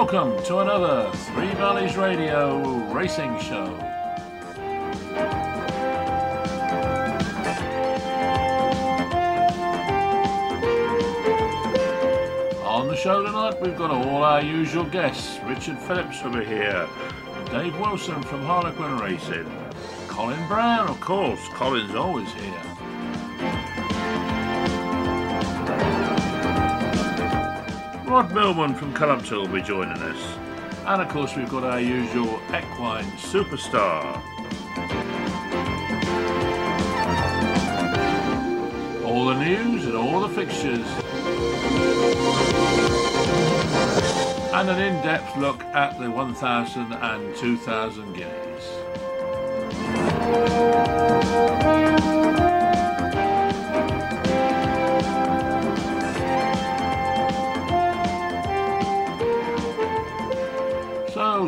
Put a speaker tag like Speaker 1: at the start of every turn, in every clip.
Speaker 1: welcome to another Three Valleys Radio racing show. On the show tonight, we've got all our usual guests. Richard Phillips be here, Dave Wilson from Harlequin Racing, Colin Brown, of course. Colin's always here. Rod Millman from Cullompton will be joining us. And of course, we've got our usual equine superstar. All the news and all the fixtures. And an in depth look at the 1,000 and 2,000 guineas.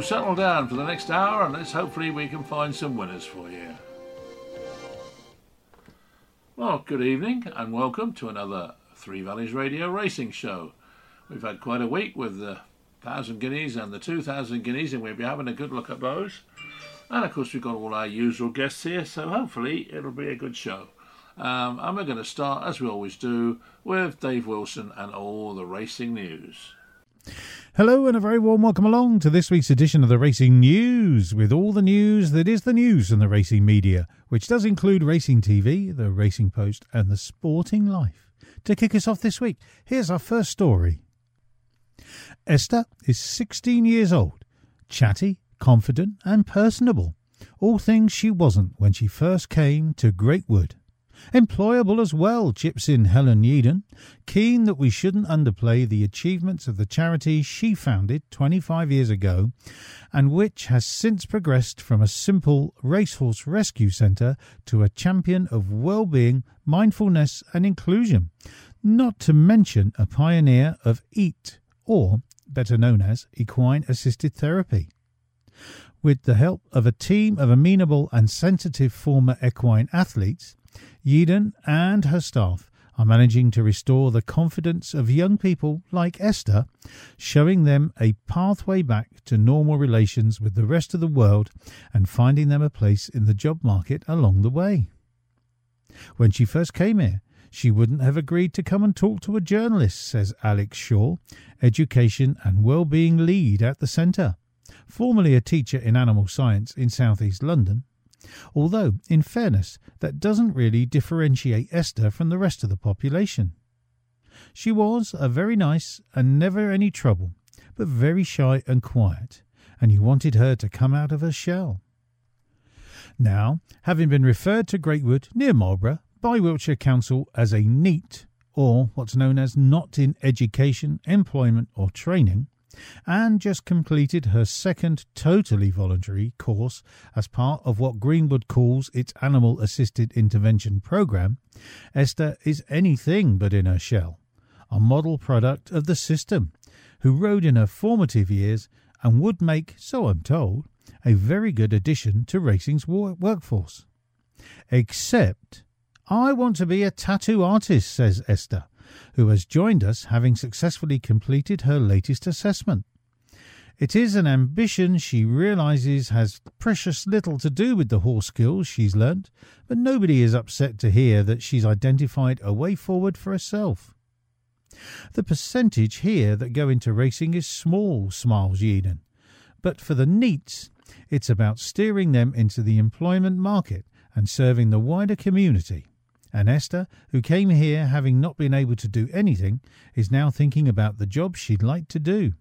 Speaker 1: So settle down for the next hour and let's hopefully we can find some winners for you. Well, good evening and welcome to another Three Valleys Radio racing show. We've had quite a week with the 1,000 guineas and the 2,000 guineas and we'll be having a good look at those. And of course we've got all our usual guests here, so hopefully it'll be a good show. Um, and we're going to start, as we always do, with Dave Wilson and all the racing news.
Speaker 2: Hello and a very warm welcome along to this week's edition of the Racing News with all the news that is the news in the racing media, which does include Racing TV, the Racing Post, and the Sporting Life. To kick us off this week, here's our first story. Esther is 16 years old, chatty, confident, and personable. All things she wasn't when she first came to Greatwood. Employable as well, chips in Helen Yeadon, keen that we shouldn't underplay the achievements of the charity she founded 25 years ago, and which has since progressed from a simple racehorse rescue centre to a champion of well-being, mindfulness and inclusion, not to mention a pioneer of EAT, or better known as equine assisted therapy. With the help of a team of amenable and sensitive former equine athletes, Yeadon and her staff are managing to restore the confidence of young people like Esther, showing them a pathway back to normal relations with the rest of the world and finding them a place in the job market along the way. When she first came here, she wouldn't have agreed to come and talk to a journalist, says Alex Shaw, education and well-being lead at the centre, formerly a teacher in animal science in southeast London. Although, in fairness, that doesn't really differentiate Esther from the rest of the population. She was a very nice and never any trouble, but very shy and quiet, and you wanted her to come out of her shell. Now, having been referred to Greatwood near Marlborough by Wiltshire Council as a NEET, or what's known as not in education, employment, or training, and just completed her second totally voluntary course as part of what Greatwood calls its Animal Assisted Intervention Program, Esther is anything but in her shell, a model product of the system, who rode in her formative years and would make, so I'm told, a very good addition to racing's workforce. Except, I want to be a tattoo artist, says Esther who has joined us having successfully completed her latest assessment. It is an ambition she realizes has precious little to do with the horse skills she's learnt, but nobody is upset to hear that she's identified a way forward for herself. The percentage here that go into racing is small, smiles Yeadon, but for the NEETs, it's about steering them into the employment market and serving the wider community and Esther, who came here having not been able to do anything, is now thinking about the job she'd like to do.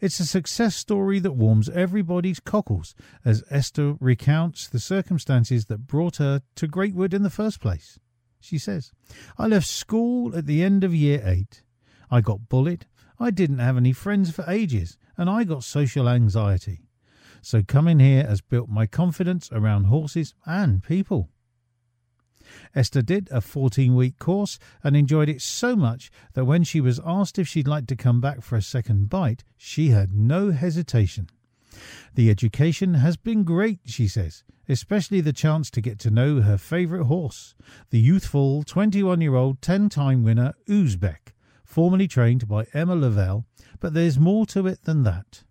Speaker 2: It's a success story that warms everybody's cockles as Esther recounts the circumstances that brought her to Greatwood in the first place. She says, I left school at the end of year eight. I got bullied. I didn't have any friends for ages, and I got social anxiety. So coming here has built my confidence around horses and people. Esther did a 14 week course and enjoyed it so much that when she was asked if she'd like to come back for a second bite, she had no hesitation. The education has been great, she says, especially the chance to get to know her favourite horse, the youthful 21 year old 10 time winner Uzbek, formerly trained by Emma Lavelle, but there's more to it than that.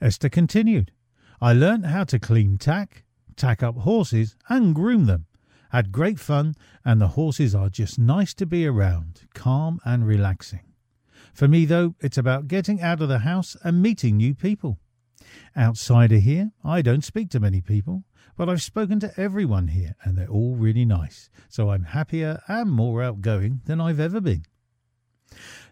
Speaker 2: Esther continued, I learnt how to clean tack, tack up horses, and groom them. Had great fun, and the horses are just nice to be around, calm and relaxing. For me, though, it's about getting out of the house and meeting new people. Outside of here, I don't speak to many people, but I've spoken to everyone here, and they're all really nice, so I'm happier and more outgoing than I've ever been.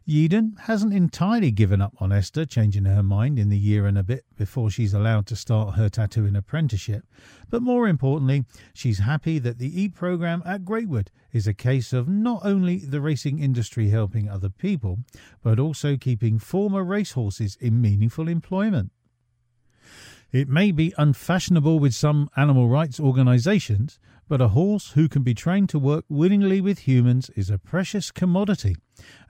Speaker 2: Yeadon hasn't entirely given up on Esther changing her mind in the year and a bit before she's allowed to start her tattooing apprenticeship, but more importantly, she's happy that the E program at Greatwood is a case of not only the racing industry helping other people, but also keeping former racehorses in meaningful employment. It may be unfashionable with some animal rights organisations, but a horse who can be trained to work willingly with humans is a precious commodity,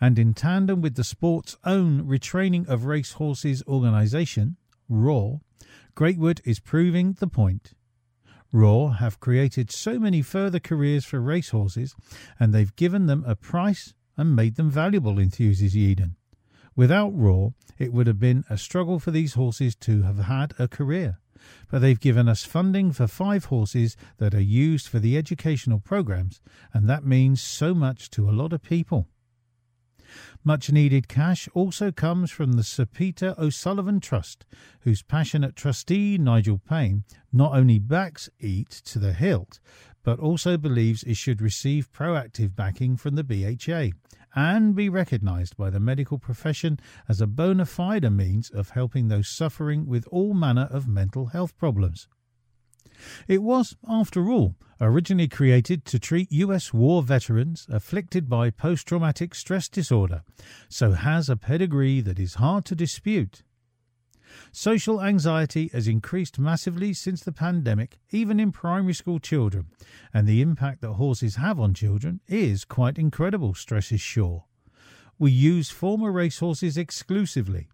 Speaker 2: and in tandem with the sport's own retraining of racehorses organisation, RAW, Greatwood is proving the point. Raw have created so many further careers for racehorses, and they've given them a price and made them valuable, enthuses Yeadon. Without Raw, it would have been a struggle for these horses to have had a career but they've given us funding for five horses that are used for the educational programs, and that means so much to a lot of people. Much needed cash also comes from the Sir Peter O'Sullevan Trust, whose passionate trustee, Nigel Payne, not only backs EAT to the hilt, but also believes it should receive proactive backing from the BHA and be recognised by the medical profession as a bona fide means of helping those suffering with all manner of mental health problems. It was, after all, originally created to treat US war veterans afflicted by post traumatic stress disorder, so has a pedigree that is hard to dispute. Social anxiety has increased massively since the pandemic, even in primary school children, and the impact that horses have on children is quite incredible, stresses Shaw. We use former racehorses exclusively,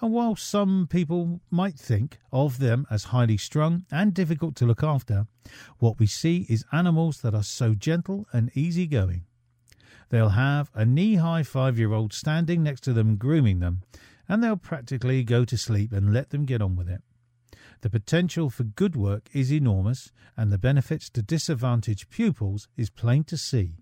Speaker 2: and while some people might think of them as highly strung and difficult to look after, what we see is animals that are so gentle and easygoing. They'll have a knee high five year old standing next to them grooming them, and they'll practically go to sleep and let them get on with it. The potential for good work is enormous, and the benefits to disadvantaged pupils is plain to see.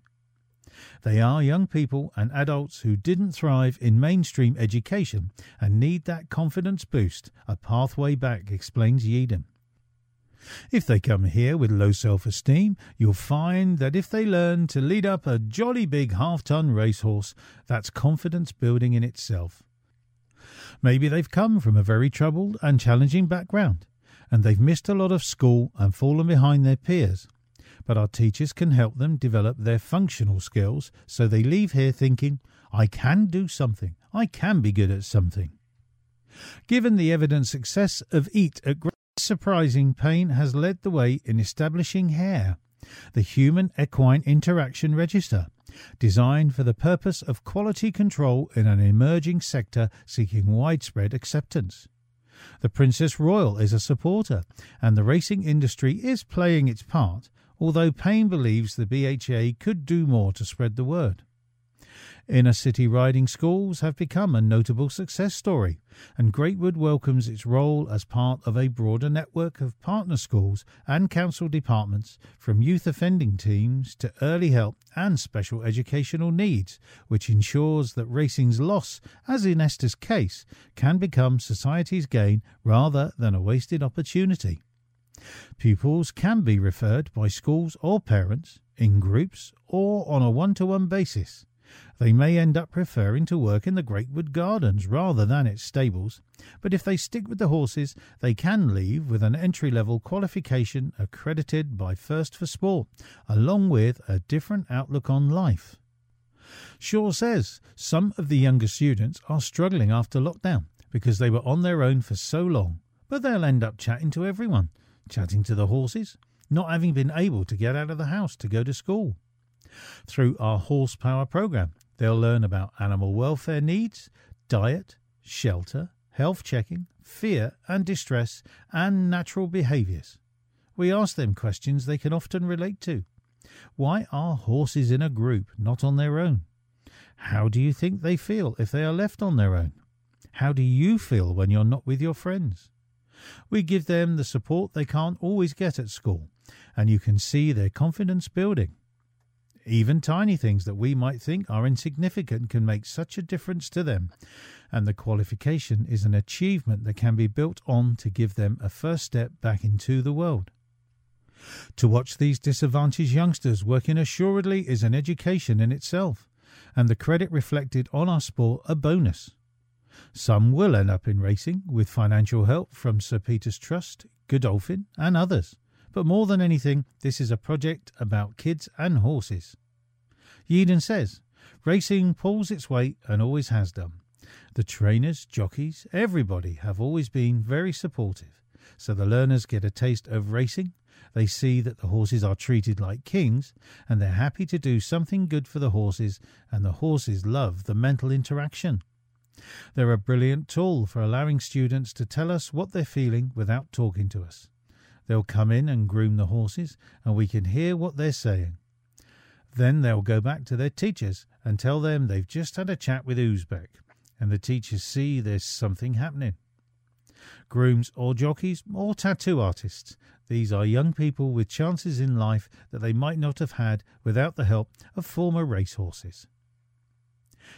Speaker 2: They are young people and adults who didn't thrive in mainstream education and need that confidence boost, a pathway back, explains Yeadon. If they come here with low self esteem, you'll find that if they learn to lead up a jolly big half ton racehorse, that's confidence building in itself. Maybe they've come from a very troubled and challenging background, and they've missed a lot of school and fallen behind their peers. But our teachers can help them develop their functional skills so they leave here thinking, I can do something, I can be good at something. Given the evident success of EAT at great surprising Payne has led the way in establishing HARE, the Human Equine Interaction Register, designed for the purpose of quality control in an emerging sector seeking widespread acceptance. The Princess Royal is a supporter, and the racing industry is playing its part, although Payne believes the BHA could do more to spread the word. Inner city riding schools have become a notable success story, and Greatwood welcomes its role as part of a broader network of partner schools and council departments, from youth offending teams to early help and special educational needs, which ensures that racing's loss, as in Esther's case, can become society's gain rather than a wasted opportunity. Pupils can be referred by schools or parents, in groups, or on a one to one basis. They may end up preferring to work in the Greatwood Gardens rather than its stables, but if they stick with the horses, they can leave with an entry level qualification accredited by First for Sport, along with a different outlook on life. Shaw says some of the younger students are struggling after lockdown because they were on their own for so long, but they'll end up chatting to everyone, chatting to the horses, not having been able to get out of the house to go to school. Through our horsepower program, they'll learn about animal welfare needs, diet, shelter, health checking, fear and distress, and natural behaviours. We ask them questions they can often relate to. Why are horses in a group, not on their own? How do you think they feel if they are left on their own? How do you feel when you're not with your friends? We give them the support they can't always get at school, and you can see their confidence building. Even tiny things that we might think are insignificant can make such a difference to them, and the qualification is an achievement that can be built on to give them a first step back into the world. To watch these disadvantaged youngsters working assuredly is an education in itself, and the credit reflected on our sport a bonus. Some will end up in racing with financial help from Sir Peter's Trust, Godolphin, and others. But more than anything, this is a project about kids and horses. Yeadon says, Racing pulls its weight and always has done. The trainers, jockeys, everybody have always been very supportive. So the learners get a taste of racing, they see that the horses are treated like kings, and they're happy to do something good for the horses, and the horses love the mental interaction. They're a brilliant tool for allowing students to tell us what they're feeling without talking to us. They'll come in and groom the horses, and we can hear what they're saying. Then they'll go back to their teachers and tell them they've just had a chat with Uzbek, and the teachers see there's something happening. Grooms or jockeys or tattoo artists, these are young people with chances in life that they might not have had without the help of former racehorses.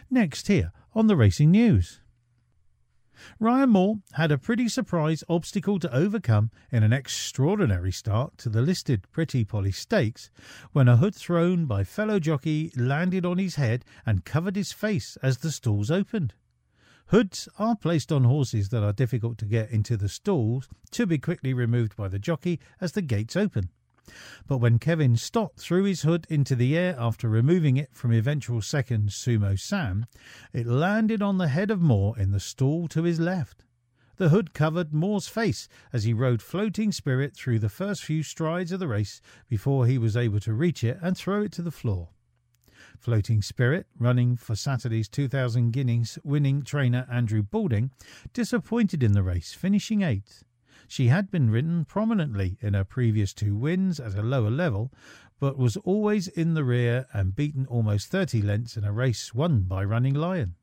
Speaker 2: Next, here on the Racing News. Ryan Moore had a pretty surprise obstacle to overcome in an extraordinary start to the listed Pretty Polly Stakes when a hood thrown by fellow jockey landed on his head and covered his face as the stalls opened. Hoods are placed on horses that are difficult to get into the stalls to be quickly removed by the jockey as the gates open. But when Kevin Stott threw his hood into the air after removing it from eventual second Sumo Sam, it landed on the head of Moore in the stall to his left. The hood covered Moore's face as he rode Floating Spirit through the first few strides of the race before he was able to reach it and throw it to the floor. Floating Spirit, running for Saturday's 2000 Guineas winning trainer Andrew Balding, disappointed in the race, finishing eighth. She had been ridden prominently in her previous two wins at a lower level, but was always in the rear and beaten almost 30 lengths in a race won by Running Lion.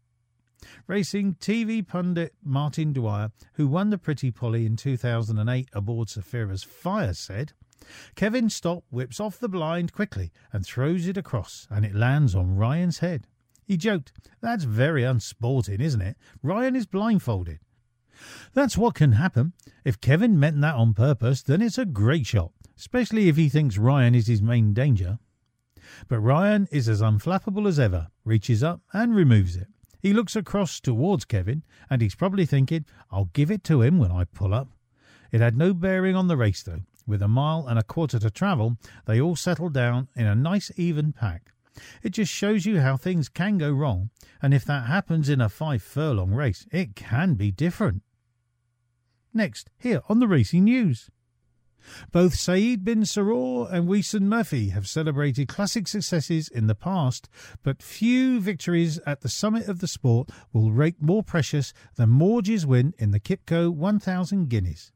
Speaker 2: Racing TV pundit Martin Dwyer, who won the Pretty Polly in 2008 aboard Saphira's Fire, said, Kevin Stott whips off the blind quickly and throws it across, and it lands on Ryan's head. He joked, That's very unsporting, isn't it? Ryan is blindfolded. That's what can happen. If Kevin meant that on purpose, then it's a great shot, especially if he thinks Ryan is his main danger. But Ryan is as unflappable as ever, reaches up and removes it. He looks across towards Kevin, and he's probably thinking, I'll give it to him when I pull up. It had no bearing on the race, though. With a mile and a quarter to travel, they all settled down in a nice even pack. It just shows you how things can go wrong, and if that happens in a five furlong race, it can be different. Next, here on the Racing News. Both Saeed bin Suroor and Oisin Murphy have celebrated classic successes in the past, but few victories at the summit of the sport will rate more precious than Mawj's win in the Qipco 1000 Guineas.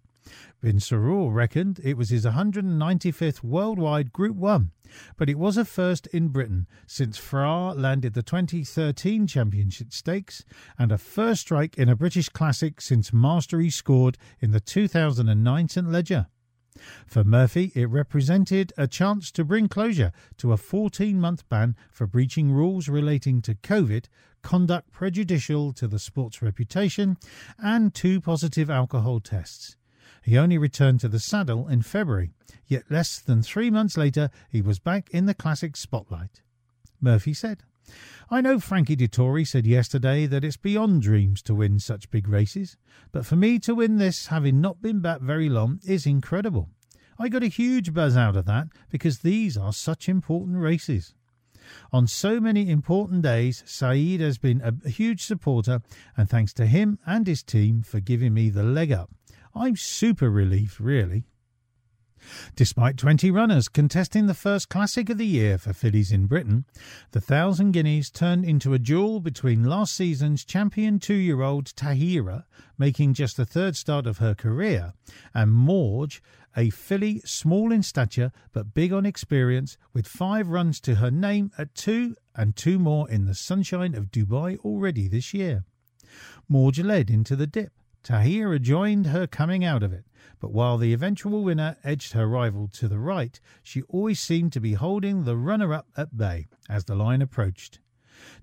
Speaker 2: Bin Suroor reckoned it was his 195th worldwide Group 1, but it was a first in Britain since Farhh landed the 2013 Championship Stakes and a first strike in a British Classic since Mastery scored in the 2009 St Leger. For Murphy, it represented a chance to bring closure to a 14 month ban for breaching rules relating to COVID, conduct prejudicial to the sport's reputation, and two positive alcohol tests. He only returned to the saddle in February, yet less than three months later he was back in the classic spotlight. Murphy said, I know Frankie Dettori said yesterday that it's beyond dreams to win such big races, but for me to win this, having not been back very long, is incredible. I got a huge buzz out of that because these are such important races. On so many important days, Saeed has been a huge supporter, and thanks to him and his team for giving me the leg up. I'm super relieved, really. Despite 20 runners contesting the first classic of the year for fillies in Britain, the Thousand Guineas turned into a duel between last season's champion two year old Tahiyra, making just the third start of her career, and Mawj, a filly small in stature but big on experience, with five runs to her name at two and two more in the sunshine of Dubai already this year. Mawj led into the dip. Tahiyra joined her coming out of it, but while the eventual winner edged her rival to the right, she always seemed to be holding the runner up at bay as the line approached.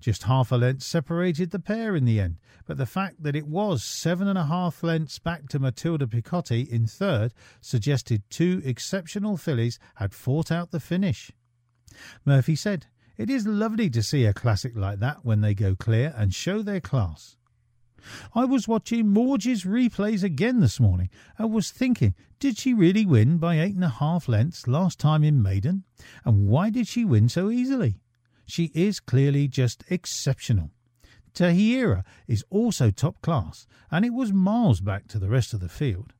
Speaker 2: Just half a length separated the pair in the end, but the fact that it was seven and a half lengths back to Matilda Picotti in third suggested two exceptional fillies had fought out the finish. Murphy said, It is lovely to see a classic like that when they go clear and show their class. I was watching Mawj's replays again this morning and was thinking, did she really win by eight and a half lengths last time in Maiden? And why did she win so easily? She is clearly just exceptional. Tahiyra is also top class, and it was miles back to the rest of the field.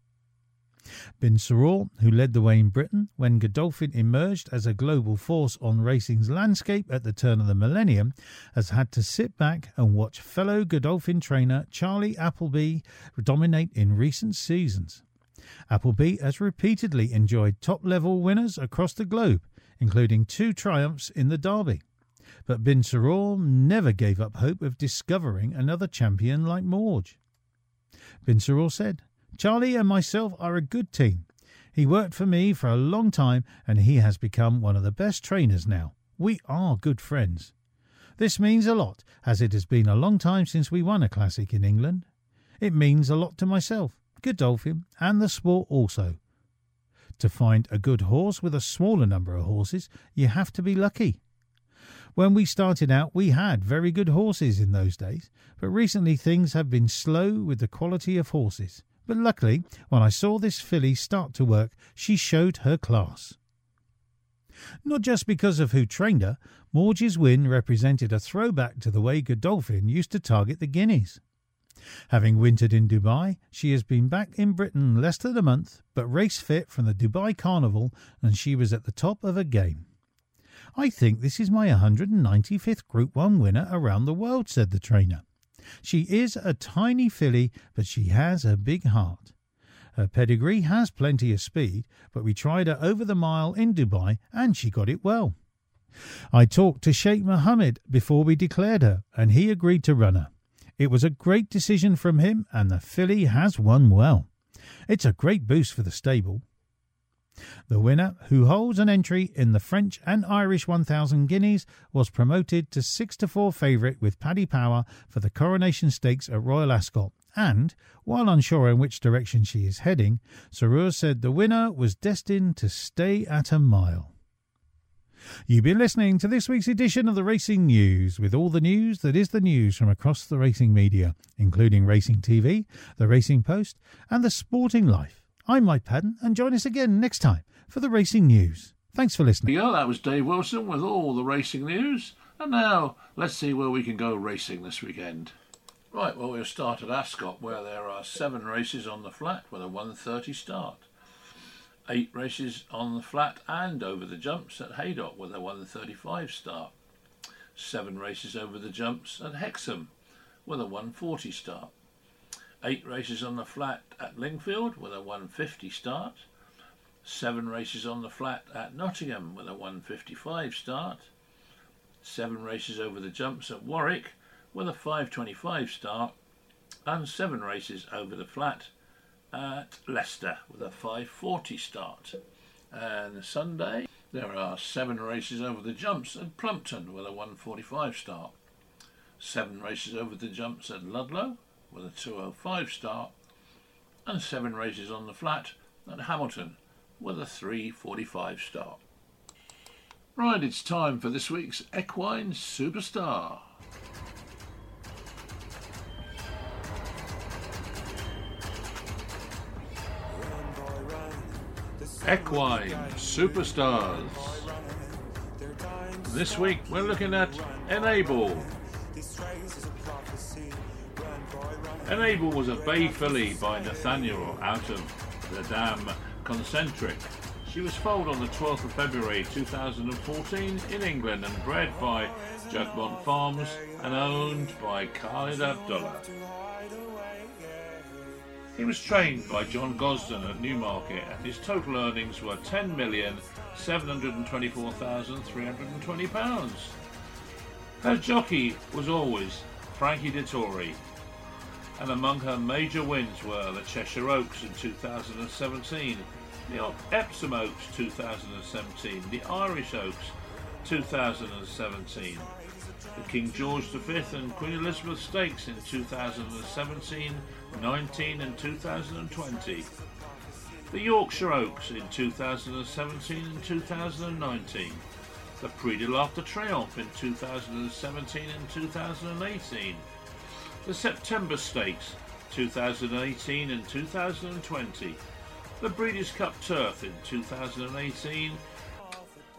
Speaker 2: Bin Suroor, who led the way in Britain when Godolphin emerged as a global force on racing's landscape at the turn of the millennium, has had to sit back and watch fellow Godolphin trainer Charlie Appleby dominate in recent seasons. Appleby has repeatedly enjoyed top level winners across the globe, including two triumphs in the Derby but Bin Suroor never gave up hope of discovering another champion like Mawj. Bin Suroor said, Charlie and myself are a good team. He worked for me for a long time and he has become one of the best trainers now. We are good friends. This means a lot, as it has been a long time since we won a classic in England. It means a lot to myself, Godolphin, and the sport also. To find a good horse with a smaller number of horses, you have to be lucky. When we started out, we had very good horses in those days, but recently things have been slow with the quality of horses. But luckily, when I saw this filly start to work, she showed her class. Not just because of who trained her, Mawj's win represented a throwback to the way Godolphin used to target the guineas. Having wintered in Dubai, she has been back in Britain less than a month, but race fit from the Dubai Carnival, and she was at the top of her game. I think this is my 195th Group 1 winner around the world, said the trainer. She is a tiny filly, but she has a big heart. Her pedigree has plenty of speed, but we tried her over the mile in Dubai and she got it well. I talked to Sheikh Mohammed before we declared her, and he agreed to run her. It was a great decision from him, and the filly has won well. It's a great boost for the stable. The winner, who holds an entry in the French and Irish 1000 guineas, was promoted to 6 to 4 favourite with Paddy Power for the Coronation Stakes at Royal Ascot. And, while unsure in which direction she is heading, Suroor said the winner was destined to stay at a mile. You've been listening to this week's edition of the Racing News, with all the news that is the news from across the racing media, including Racing TV, the Racing Post, and the Sporting Life. I'm Mike Padden, and join us again next time for the racing news. Thanks for listening.
Speaker 1: Yeah, that was Dave Wilson with all the racing news. And now let's see where we can go racing this weekend. Right, well, we'll start at Ascot, where there are seven races on the flat with a 1.30 start. Eight races on the flat and over the jumps at Haydock with a 1.35 start. Seven races over the jumps at Hexham with a 1.40 start eight races on the flat at Lingfield with a 150 start, seven races on the flat at Nottingham with a 155 start, seven races over the jumps at Warwick with a 525 start, and seven races over the flat at Leicester with a 540 start. And Sunday there are seven races over the jumps at Plumpton with a 145 start, seven races over the jumps at Ludlow with a 205 start, and seven races on the flat at Hamilton with a 345 start. Right, it's time for this week's Equine Superstar. Equine Superstars. This week we're looking at Enable. Enable was a bay filly by Nathaniel out of the dam Concentric. She was foaled on the 12th of February 2014 in England and bred by Juddmonte Farms and owned by Khalid Abdullah. He was trained by John Gosden at Newmarket and his total earnings were £10,724,320. Her jockey was always Frankie Dettori, and among her major wins were the Cheshire Oaks in 2017, the Epsom Oaks 2017, the Irish Oaks 2017, the King George V and Queen Elizabeth Stakes in 2017, 19 and 2020, the Yorkshire Oaks in 2017 and 2019, the Prix de l'Arc de Triomphe in 2017 and 2018, the September Stakes 2018 and 2020, the Breeders' Cup Turf in 2018,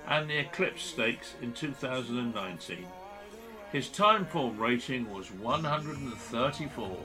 Speaker 1: and the Eclipse Stakes in 2019. His Timeform rating was 134.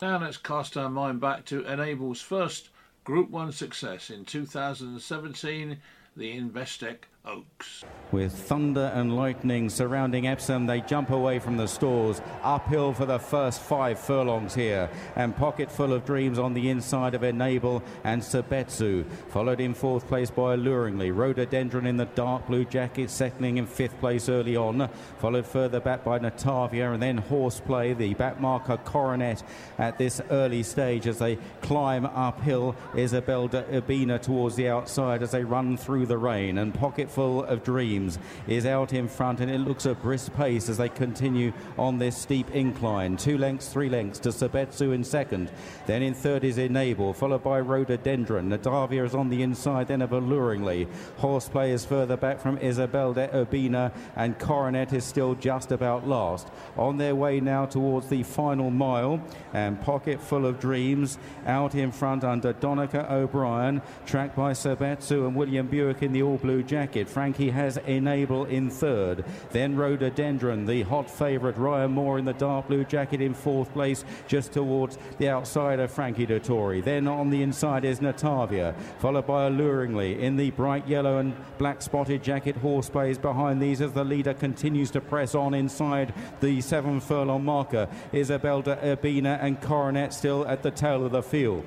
Speaker 1: Now let's cast our mind back to Enable's first Group 1 success in 2017, the Investec Oaks.
Speaker 3: With thunder and lightning surrounding Epsom, they jump away from the stores, uphill for the first five furlongs here, and pocket full of dreams on the inside of Enable and Sobetsu, followed in fourth place by Alluringly. Rhododendron in the dark blue jacket, settling in fifth place early on, followed further back by Natavia, and then Horseplay, the back marker Coronet at this early stage as they climb uphill. Isabel de Urbina towards the outside as they run through the rain, and pocket full of dreams is out in front and it looks a brisk pace as they continue on this steep incline. Two lengths, three lengths to Sobetsu in second. Then in third is Enable, followed by Rhododendron. Natavia is on the inside, then of Alluringly. Horseplay is further back from Isabel de Urbina and Coronet is still just about last. On their way now towards the final mile and Pocket Full of Dreams out in front under Donnacha O'Brien, tracked by Sobetsu and William Buick in the all blue jacket. Frankie has Enable in third. Then Rhododendron, the hot favourite. Ryan Moore in the dark blue jacket in fourth place, just towards the outside of Frankie Dettori. Then on the inside is Natavia, followed by Alluringly in the bright yellow and black spotted jacket. Horseplay is behind these as the leader continues to press on inside the seven furlong marker. Isabel de Urbina and Coronet still at the tail of the field.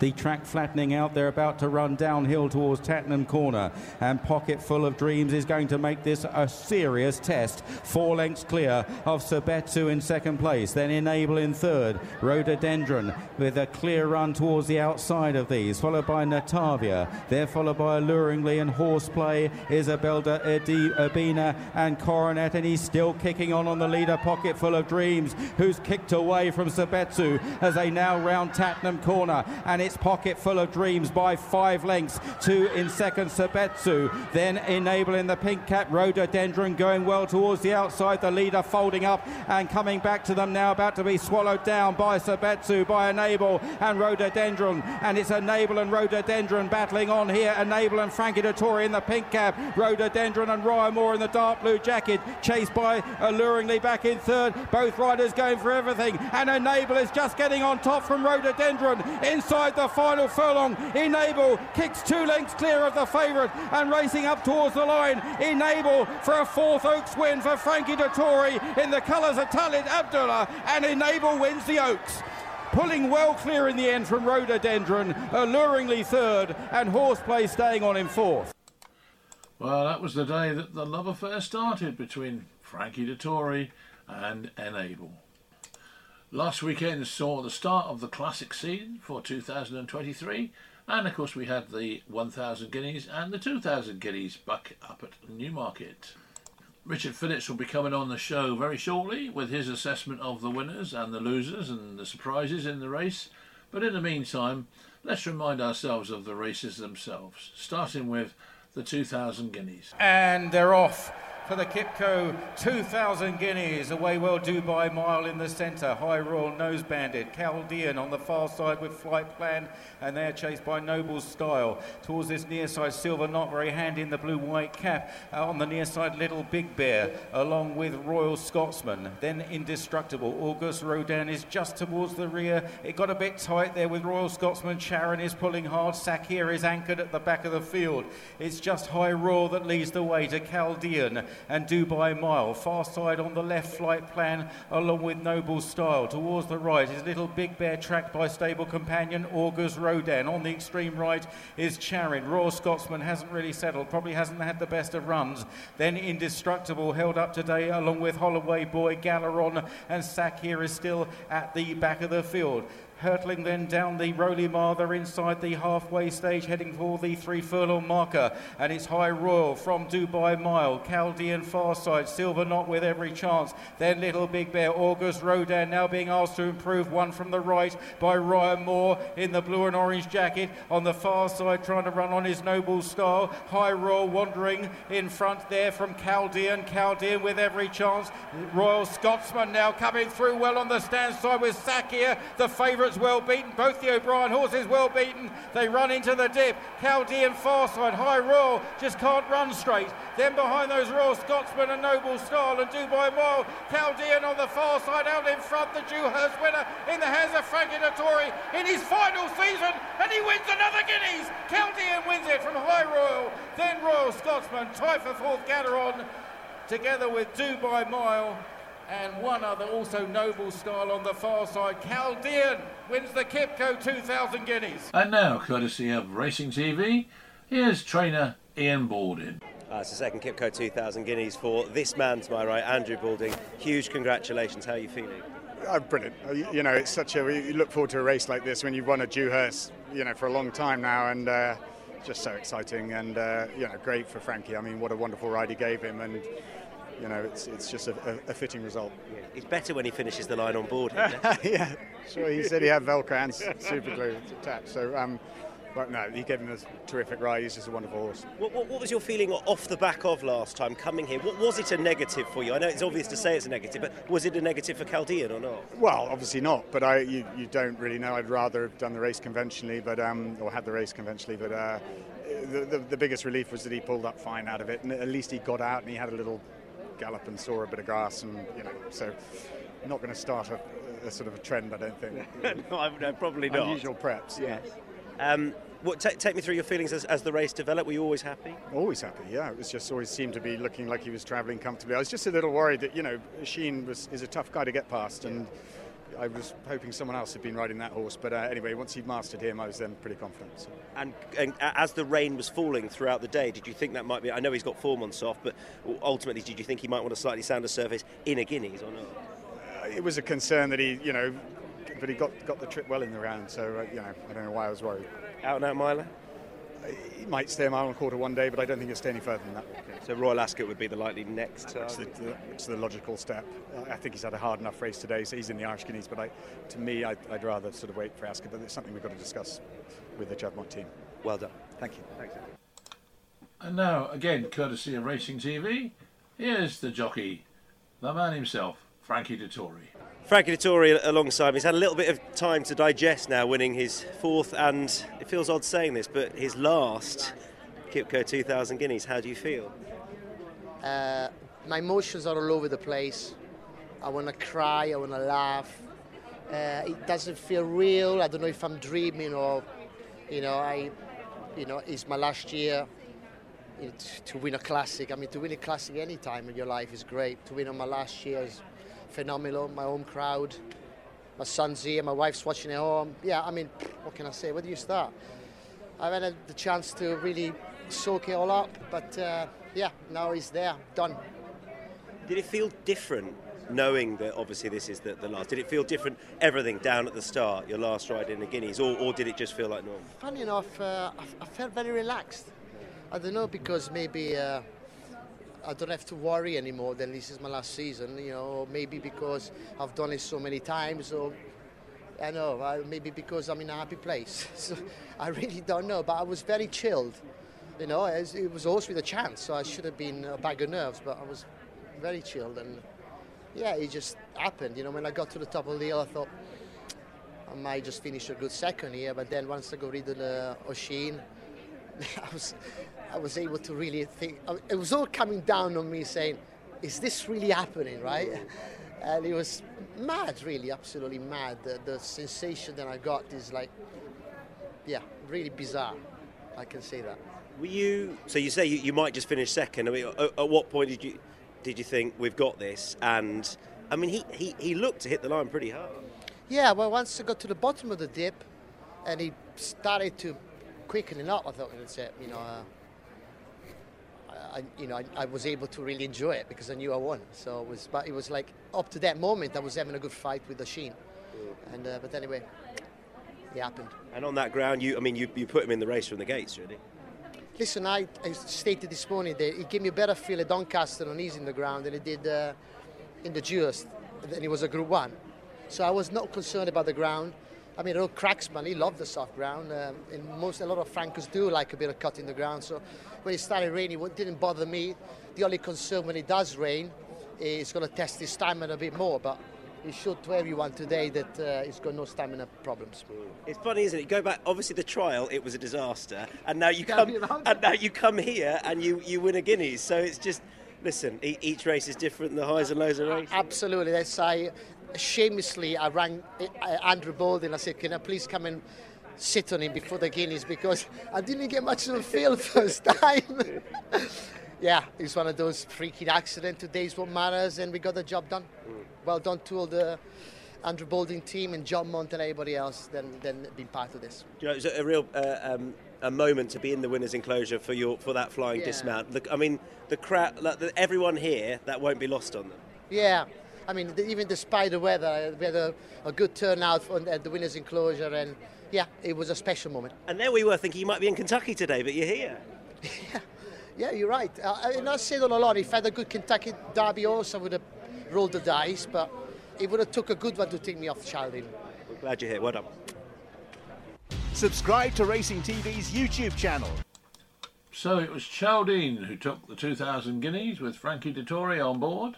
Speaker 3: The track flattening out. They're about to run downhill towards Tattenham Corner. And Pocket Full of Dreams is going to make this a serious test. Four lengths clear of Sobetsu in second place. Then Enable in third. Rhododendron with a clear run towards the outside of these. Followed by Natavia. They're followed by Alluringly and Horseplay. Isabel de Urbina and Coronet. And he's still kicking on on the leader. Pocket Full of Dreams who's kicked away from Sobetsu as they now round Tattenham Corner. And it's pocket full of dreams by five lengths. Two in second, Sobetsu. Then enabling the pink cap, Rhododendron going well towards the outside. The leader folding up and coming back to them now, about to be swallowed down by Sobetsu, by Enable and Rhododendron. And it's Enable and Rhododendron battling on here. Enable and Frankie Dettori in the pink cap, Rhododendron and Ryan Moore in the dark blue jacket, chased by Alluringly back in third. Both riders going for everything. And Enable is just getting on top from Rhododendron inside the final furlong. Enable kicks two lengths clear of the favourite and racing up towards the line. Enable for a fourth Oaks win for Frankie Dettori in the colours of Khalid Abdullah and Enable wins the Oaks pulling well clear in the end from Rhododendron, alluringly third, and Horseplay staying on in fourth.
Speaker 1: Well, that was the day that the love affair started between Frankie Dettori and Enable. Last weekend saw the start of the classic season for 2023, and of course we had the 1,000 guineas and the 2,000 guineas back up at Newmarket. Richard Phillips will be coming on the show very shortly with his assessment of the winners and the losers and the surprises in the race. But in the meantime, let's remind ourselves of the races themselves, starting with the 2,000 guineas.
Speaker 3: And they're off for the Qipco 2,000 guineas. Away well Dubai Mile in the centre. Hi Royal Nose Bandit. Chaldean on the far side with Flight Plan. And they're chased by Noble Style. Towards this near side, Silver Knot very handy in the blue white cap. On the near side, Little Big Bear along with Royal Scotsman. Then Indestructible. August Rodin is just towards the rear. It got a bit tight there with Royal Scotsman. Charyn is pulling hard. Sakheer is anchored at the back of the field. It's just Hi Royal that leads the way to Chaldean.
Speaker 4: And Dubai Mile. Far side on the left flight plan, along with Noble Style. Towards the right is Little Big Bear, tracked by stable companion August Rodin. On the extreme right is Charyn. Royal Scotsman hasn't really settled, probably hasn't had the best of runs. Then Indestructible held up today, along with Holloway Boy, Galeron, and Sakheer is still at the back of the field hurtling then down the Rowley They're inside the halfway stage, heading for the three furlong marker. And it's Hi Royal from Dubai Mile, Chaldean Farside, Silver Knot with every chance. Then Little Big Bear, August Rodin now being asked to improve. One from the right by Ryan Moore in the blue and orange jacket. On the far side, trying to run on his noble style. Hi Royal wandering in front there from Chaldean. Chaldean with every chance. Royal Scotsman now coming through well on the stand side with Sakheer, the favourite well beaten. Both the O'Brien horses well beaten. They run into the dip. Chaldean Farside, Hi Royal just can't run straight. Then behind those Royal Scotsmen and Noble Style and Dubai Mile. Chaldean on the far side out in front. The Dewhurst winner in the hands of Frankie Dettori in his final season and he wins another Guineas. Chaldean wins it from Hi Royal. Then Royal Scotsman, tie for fourth Galeron together with Dubai Mile and one other also noble style on the far side. Chaldean wins the Qipco 2000 guineas.
Speaker 1: And now, courtesy of Racing TV, here's trainer Ian Balding.
Speaker 5: Uh, it's the second Qipco 2000 guineas for this man to my right, Andrew Balding. Huge congratulations. How are you feeling?
Speaker 6: Oh, brilliant. Uh, you know, it's such a. You look forward to a race like this when you've won a Dewhurst, you know, for a long time now, and uh, just so exciting and uh, you know, great for Frankie. I mean, what a wonderful ride he gave him, and you know, it's, it's just a, a, a fitting result.
Speaker 5: Yeah. It's better when he finishes the line on board.
Speaker 6: yeah, sure. He said he had Velcro and super glue attached. So, um, but no, he gave him a terrific ride. He's just a wonderful horse.
Speaker 5: What, what, what, was your feeling off the back of last time coming here? What, was it a negative for you? I know it's obvious to say it's a negative, but was it a negative for Chaldean or not?
Speaker 6: Well, obviously not. But I, you, you don't really know. I'd rather have done the race conventionally, but um, or had the race conventionally. But uh, the, the, the biggest relief was that he pulled up fine out of it, and at least he got out and he had a little gallop and saw a bit of grass, and you know, so not going to start a, a, sort of a trend, I don't think.
Speaker 5: no, no, probably not.
Speaker 6: Unusual preps, yes.
Speaker 5: Um, what, t- take me through your feelings as, as, the race developed. Were you always happy?
Speaker 6: Always happy, yeah. It was just always seemed to be looking like he was travelling comfortably. I was just a little worried that you know Sheen was is a tough guy to get past, and I was hoping someone else had been riding that horse, but uh, anyway, once he'd mastered him, I was then pretty confident. So.
Speaker 5: And, and, as the rain was falling throughout the day, did you think that might be? I know he's got form on soft, but ultimately, did you think he might want a slightly sounder surface in a Guineas or not?
Speaker 6: Uh, it was a concern that he, you know, but he got got the trip well in the round, so uh, you know, I don't know why I was worried.
Speaker 5: Out and out miler.
Speaker 6: He might stay a mile and a quarter one day, but I don't think he'll stay any further than that.
Speaker 5: Okay. So Royal Ascot would be the likely next.
Speaker 6: It's the, the, it's the, logical step. I think he's had a hard enough race today, so he's in the Irish Guineas. But I, to me, I'd, I'd, rather sort of wait for Ascot. But it's something we've got to discuss with the Juddmonte team.
Speaker 5: Well done.
Speaker 6: Thank you. Thanks.
Speaker 1: And now, again, courtesy of Racing TV, here's the jockey, the man himself, Frankie Dettori.
Speaker 5: Frankie Dettori alongside me. He's had a little bit of time to digest now, winning his fourth and it feels odd saying this, but his last Qipco 2000 Guineas. How do you feel?
Speaker 7: Uh, my emotions are all over the place. I want to cry, I want to laugh. Uh, it doesn't feel real. I don't know if I'm dreaming or, you know, I, you know, it's my last year to win a classic. I mean, to win a classic any time in your life is great. To win on my last year is phenomenal. My home crowd, my son's here, my wife's watching at home. Yeah, I mean, what can I say? Where do you start? I've had the chance to really soak it all up, but uh, yeah, now he's there, done.
Speaker 5: Did it feel different knowing that obviously this is the, the, last? Did it feel different, everything down at the start, your last ride in the Guineas, or, or did it just feel like normal?
Speaker 7: Funny enough, uh, I, I, felt very relaxed. I don't know because maybe uh, I don't have to worry anymore. Then this is my last season, you know. Maybe because I've done it so many times, or I know maybe because I'm in a happy place. so I really don't know. But I was very chilled. You know, it was always with a chance, so I should have been a bag of nerves, but I was very chilled and yeah, it just happened. You know, when I got to the top of the hill, I thought I might just finish a good second here, but then once I got rid of the Oisin, I was I was able to really think. It was all coming down on me, saying, "Is this really happening?" Right? And it was mad, really, absolutely mad. The, the sensation that I got is like, yeah, really bizarre. I can say that.
Speaker 5: Were you? So you say you, you might just finish second. I mean, at, at what point did you did you think we've got this? And I mean, he, he, he looked to hit the line pretty hard.
Speaker 7: Yeah, well, once I got to the bottom of the dip, and he started to quicken it up, I thought that's it. You know, uh, I, you know, I, I, was able to really enjoy it because I knew I won. So it was, but it was like up to that moment, I was having a good fight with Oisin. And uh, but anyway, it happened.
Speaker 5: And on that ground, you, I mean, you, you put him in the race from the gates, really.
Speaker 7: Listen, I, I stated this morning that it gave me a better feel at Doncaster on ease in the ground than he did uh, in the Dewhurst, and it was a Group One. So I was not concerned about the ground. I mean, old Cracksman, he loved the soft ground, um, and most a lot of Frankers do like a bit of cut in the ground. So when it started raining, it didn't bother me. The only concern when it does rain is going to test his stamina a bit more, but he showed to everyone today that uh, he's got no stamina problems.
Speaker 5: It's funny, isn't it? Go back. Obviously, the trial it was a disaster, and now you come and now you come here and you, you win a Guineas. So it's just listen. Each race is different. The highs and lows of race.
Speaker 7: Absolutely. That's I shamelessly I rang Andrew Balding. I said, "Can I please come and?" sit on him before the Guineas because I didn't get much of a feel first time. Yeah, it's one of those freaky accidents. Today's what matters, and we got the job done. Mm. Well done to all the Andrew Balding team and Juddmonte and everybody else then then being part of this.
Speaker 5: You know, it was a real uh, um, a moment to be in the winners' enclosure for your for that flying yeah. dismount. Look, I mean, the crowd, like, everyone here, that won't be lost on them.
Speaker 7: Yeah. I mean, even despite the weather, we had a, a good turnout at the winners' enclosure, and yeah, it was a special moment.
Speaker 5: And there we were thinking you might be in Kentucky today, but you're here.
Speaker 7: yeah, yeah, you're right. Uh, and I said on a lot, if I had a good Kentucky derby also, I would have rolled the dice, but it would have took a good one to take me off Chaldean.
Speaker 5: We're glad you're here. Well done.
Speaker 8: Subscribe to Racing TV's YouTube channel.
Speaker 1: So it was Chaldean who took the 2,000 guineas with Frankie Dettori on board.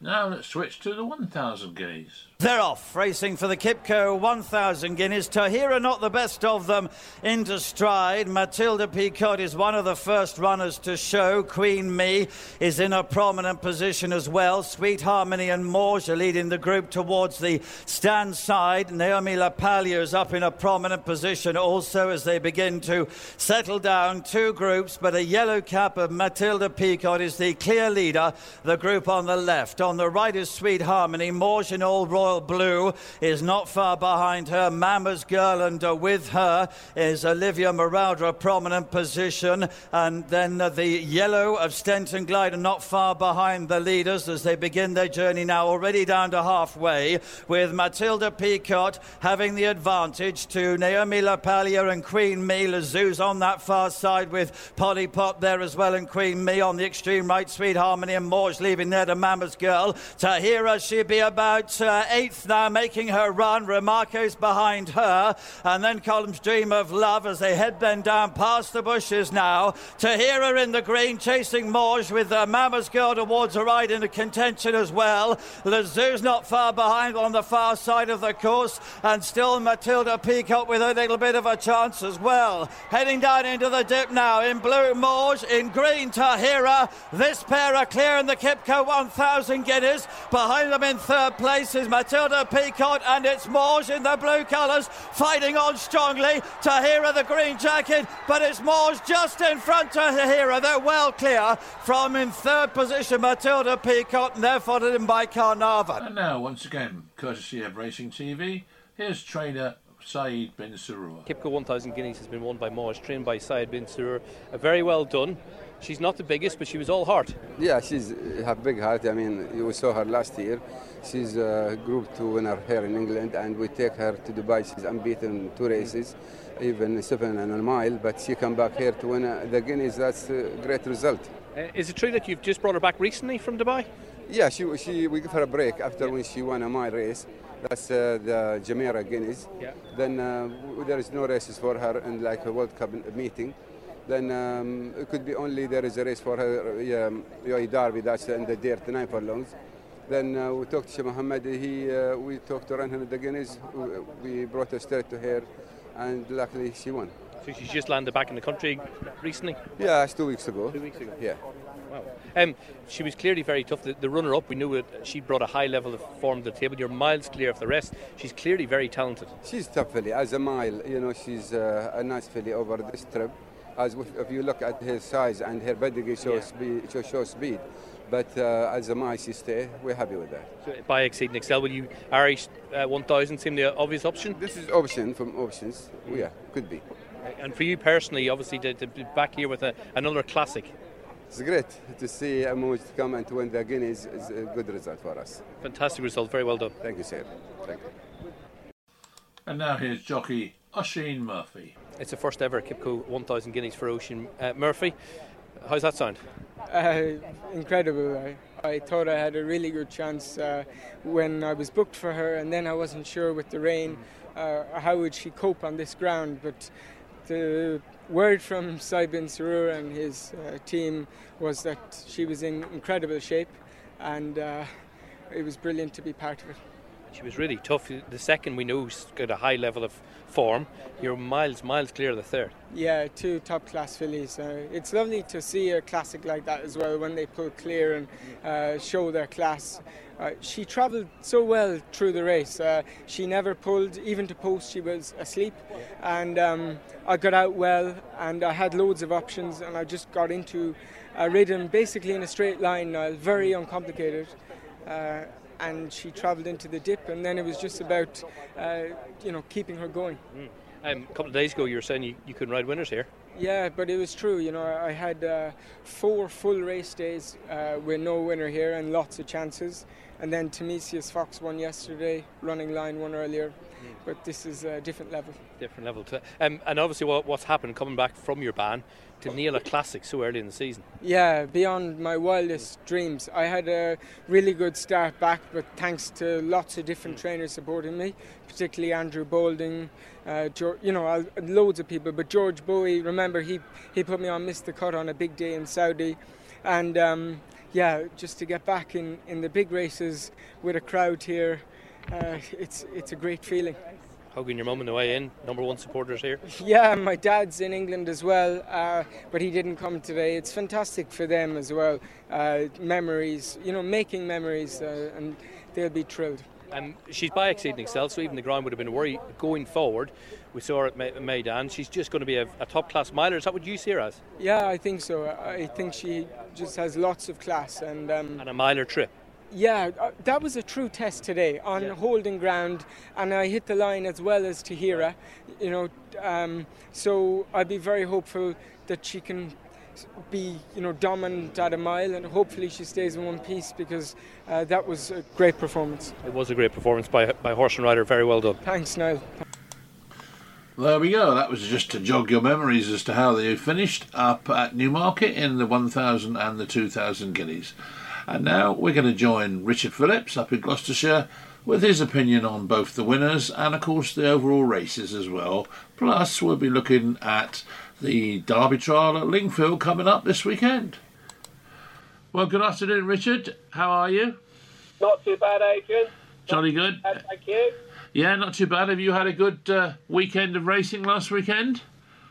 Speaker 1: Now let's switch to the 1,000 guineas.
Speaker 9: They're off, racing for the Qipco 1000 guineas. Tahiyra not the best of them into stride. Matilda Picotti is one of the first runners to show. Queen Me is in a prominent position as well. Sweet Harmony and Mawj are leading the group towards the stand side. Naomi Lapaglia is up in a prominent position also as they begin to settle down. Two groups, but a yellow cap of Matilda Picotti is the clear leader. The group on the left. On the right is Sweet Harmony. Mawj in all royal royal blue is not far behind her. Mama's girl, and uh, with her is Olivia Maralda, a prominent position. And then uh, the yellow of Stenton Glider not far behind the leaders as they begin their journey now, already down to halfway, with Matilda Picotti having the advantage to Naomi Lapaglia and Queen Me. Lezoo's on that far side with Polly Pop there as well, and Queen Me on the extreme right. Sweet Harmony and Mawj leaving there to Mama's girl. Tahiyra, she'd be about uh, eighth now, making her run. Remarco's behind her. And then Column's Dream of Love as they head then down past the bushes now. Tahiyra in the green, chasing Mawj with uh, Mama's Girl towards the right into contention as well. Lezoo's not far behind on the far side of the course. And still Matilda Picotti with a little bit of a chance as well. Heading down into the dip now. In blue, Mawj. In green, Tahiyra. This pair are clearing the Qipco 1000 Guineas. Behind them in third place is Matilda. Matilda Picotti and it's Mawj in the blue colours fighting on strongly. Tahiyra the green jacket, but it's Mawj just in front of Tahiyra. They're well clear from in third position Matilda Picotti and they're followed in by Caernarfon.
Speaker 1: And now, once again, courtesy of Racing TV, here's trainer Saeed bin Suroor.
Speaker 10: Qipco 1000 Guineas has been won by Mawj, trained by Saeed bin Suroor. very well done. She's not the biggest, but she was all heart.
Speaker 11: Yeah, she's uh, have big heart. I mean, we saw her last year. She's a Group 2 winner here in England, and we take her to Dubai. She's unbeaten two races, even seven and a mile, but she come back here to win uh, the Guineas. That's a great result.
Speaker 10: Uh, is it true that you've just brought her back recently from Dubai?
Speaker 11: Yeah, she, she we give her a break after yeah. when she won a mile race. That's uh, the Jumeirah Guineas. Yeah. Then uh, there is no races for her in like a World Cup meeting then um, it could be only there is a race for her, um, UAE Derby, that's in the Dare, nine furlongs. Then uh, we talked to Sheikh Mohammed, he, uh, we talked to Ranhan Guineas, we brought her straight to her, and luckily she won.
Speaker 10: So she's just landed back in the country recently?
Speaker 11: Yeah, it's two weeks ago.
Speaker 10: Two weeks ago?
Speaker 11: Yeah.
Speaker 10: Wow. Um, she was clearly very tough. The, the runner up, we knew that she brought a high level of form to the table. You're miles clear of the rest. She's clearly very talented.
Speaker 11: She's tough filly. As a mile, you know, she's uh, a nice filly over this trip As if, if you look at her size and her pedigree shows
Speaker 10: Yeah.
Speaker 11: speed, shows speed. But uh, as a mice stay, we're happy with that.
Speaker 10: So by Exceed and Excel, will you Irish uh, 1000 seem the obvious option?
Speaker 11: This is option from options. Yeah, could be.
Speaker 10: And for you personally, obviously, to, to be back here with a, another classic.
Speaker 11: It's great to see Mawj come and to win the Guineas is a good result for us.
Speaker 10: Fantastic result. Very well done.
Speaker 11: Thank you, sir. Thank you.
Speaker 1: And now here's jockey Oisin Murphy.
Speaker 10: It's the first ever Qipco 1000 guineas for Oisin. Uh, Murphy, how's that sound?
Speaker 12: Uh, incredible. I, I thought I had a really good chance uh, when I was booked for her, and then I wasn't sure with the rain uh, how would she cope on this ground. But the word from Saeed bin Suroor and his uh, team was that she was in incredible shape, and uh, it was brilliant to be part of it.
Speaker 10: She was really tough. The second we know she's got a high level of form. You're miles, miles clear of the third.
Speaker 12: Yeah, two top class fillies. Uh, it's lovely to see a classic like that as well when they pull clear and uh, show their class. Uh, she travelled so well through the race. Uh, she never pulled, even to post, she was asleep. And um, I got out well and I had loads of options and I just got into a rhythm basically in a straight line very uncomplicated. And she travelled into the dip, and then it was just about, uh, you know, keeping her going.
Speaker 10: Um, a couple of days ago, you were saying you, you couldn't ride winners here.
Speaker 12: Yeah, but it was true. You know, I had uh, four full race days uh, with no winner here and lots of chances. And then Timesius Fox won yesterday, running line won earlier. But this is a different level.
Speaker 10: Different level. To, um, and obviously, what, what's happened coming back from your ban to nail a classic so early in the season?
Speaker 12: Yeah, beyond my wildest dreams. I had a really good start back, but thanks to lots of different trainers supporting me, particularly Andrew Balding, uh, you know, loads of people. But George Boughey, remember, he, he put me on Miss the Cut on a big day in Saudi. And um, yeah, just to get back in, in the big races with a crowd here, uh, it's, it's a great feeling.
Speaker 10: Hugging your mum on the way in, number one supporters here.
Speaker 12: Yeah, my dad's in England as well, uh, but he didn't come today. It's fantastic for them as well. Uh, memories, you know, making memories, uh, and they'll be thrilled.
Speaker 10: Um, she's by Exceed and Excel, so even the ground would have been a worry going forward. We saw her at Ma- Meydan. She's just going to be a, a top class miler. Is that what you see her as?
Speaker 12: Yeah, I think so. I think she just has lots of class, and um,
Speaker 10: And a miler trip.
Speaker 12: Yeah, uh, that was a true test today on holding ground, and I hit the line as well as Tahiyra. You know, um, so I'd be very hopeful that she can be, you know, dominant at a mile, and hopefully she stays in one piece because uh, that was a great performance.
Speaker 10: It was a great performance by by horse and rider. Very well done.
Speaker 12: Thanks, Niall.
Speaker 1: There we go. That was just to jog your memories as to how they finished up at Newmarket in the 1,000 and the 2,000 guineas. And now we're going to join Richard Phillips up in Gloucestershire with his opinion on both the winners and, of course, the overall races as well. Plus, we'll be looking at the Derby trial at Lingfield coming up this weekend. Well, good afternoon, Richard. How are you?
Speaker 13: Not too bad, Adrian.
Speaker 1: Jolly good.
Speaker 13: Thank you.
Speaker 1: Yeah, not too bad. Have you had a good uh, weekend of racing last weekend?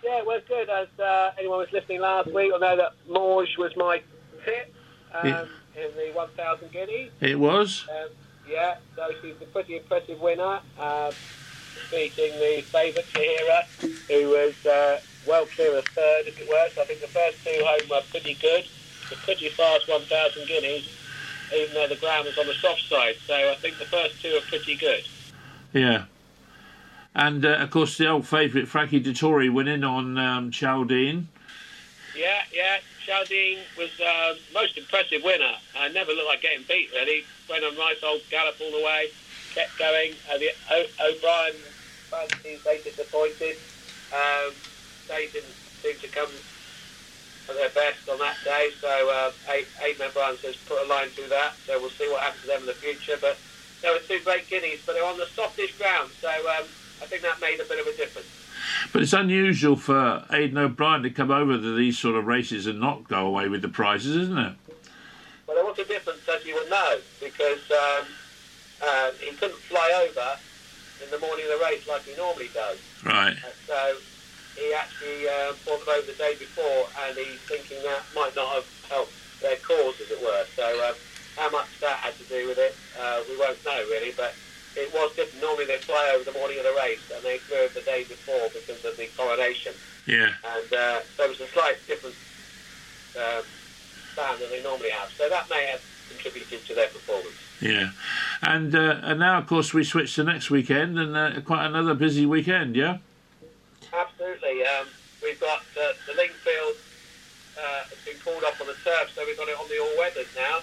Speaker 13: Yeah, it was good. As uh, anyone was listening last week, I know that Mawj was my tip um,
Speaker 1: Yeah.
Speaker 13: In the 1,000 guineas.
Speaker 1: It was.
Speaker 13: Um, yeah, so she's a pretty impressive winner, um, beating the favourite Tahiyra, who was uh, well clear of third, as it were. So I think the first two home were pretty good. The pretty fast 1,000 guineas, even though the ground was on the soft side. So I think the first two are pretty good.
Speaker 1: Yeah. And uh, of course, the old favourite Frankie Dettori winning on um, Chaldean.
Speaker 13: Yeah, yeah. Chaldean was uh, most impressive winner. I never looked like getting beat really. Went on a nice old gallop all the way, kept going. Uh, the o- O'Brien fancies they disappointed. Um, they didn't seem to come at their best on that day. So uh, eight, eight member answers put a line through that. So we'll see what happens to them in the future. But they were two great guineas, but they were on the softish ground. So um, I think that made a bit of a difference.
Speaker 1: But it's unusual for Aidan O'Brien to come over to these sort of races and not go away with the prizes, isn't it?
Speaker 13: Well, there was a difference, as you would know, because um, uh, he couldn't fly over in the morning of the race like he normally does.
Speaker 1: Right.
Speaker 13: So he actually uh, brought them over the day before, and he's thinking that might not have helped their cause, as it were. So um, how much that had to do with it, uh, we won't know really. But it was different. Normally they fly over the morning of the race and they flew over the day before because of the coronation.
Speaker 1: Yeah.
Speaker 13: And uh, there was a slight different um, stand than they normally have. So that may have contributed to their performance.
Speaker 1: Yeah, and uh, and now of course we switch to next weekend and uh, quite another busy weekend. Yeah.
Speaker 13: Absolutely. Um, we've got uh, the Lingfield uh, has been called off on the turf, so we've got it on the all weathers now.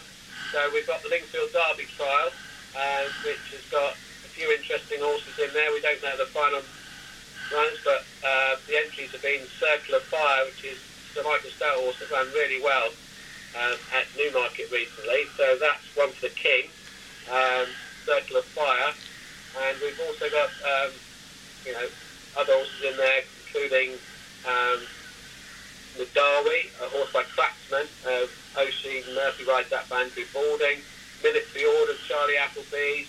Speaker 13: So we've got the Lingfield Derby trial, uh, which has got a few interesting horses in there. We don't know the final runs, but uh, the entries have been Circle of Fire, which is the Michael Stoute horse that ran really well um, at Newmarket recently. So that's one for the King, um, Circle of Fire, and we've also got um, you know other horses in there, including um, the Darby, a horse by Cracksman, uh, Oisin Murphy rides that for Balding, Military Order, Charlie Appleby's,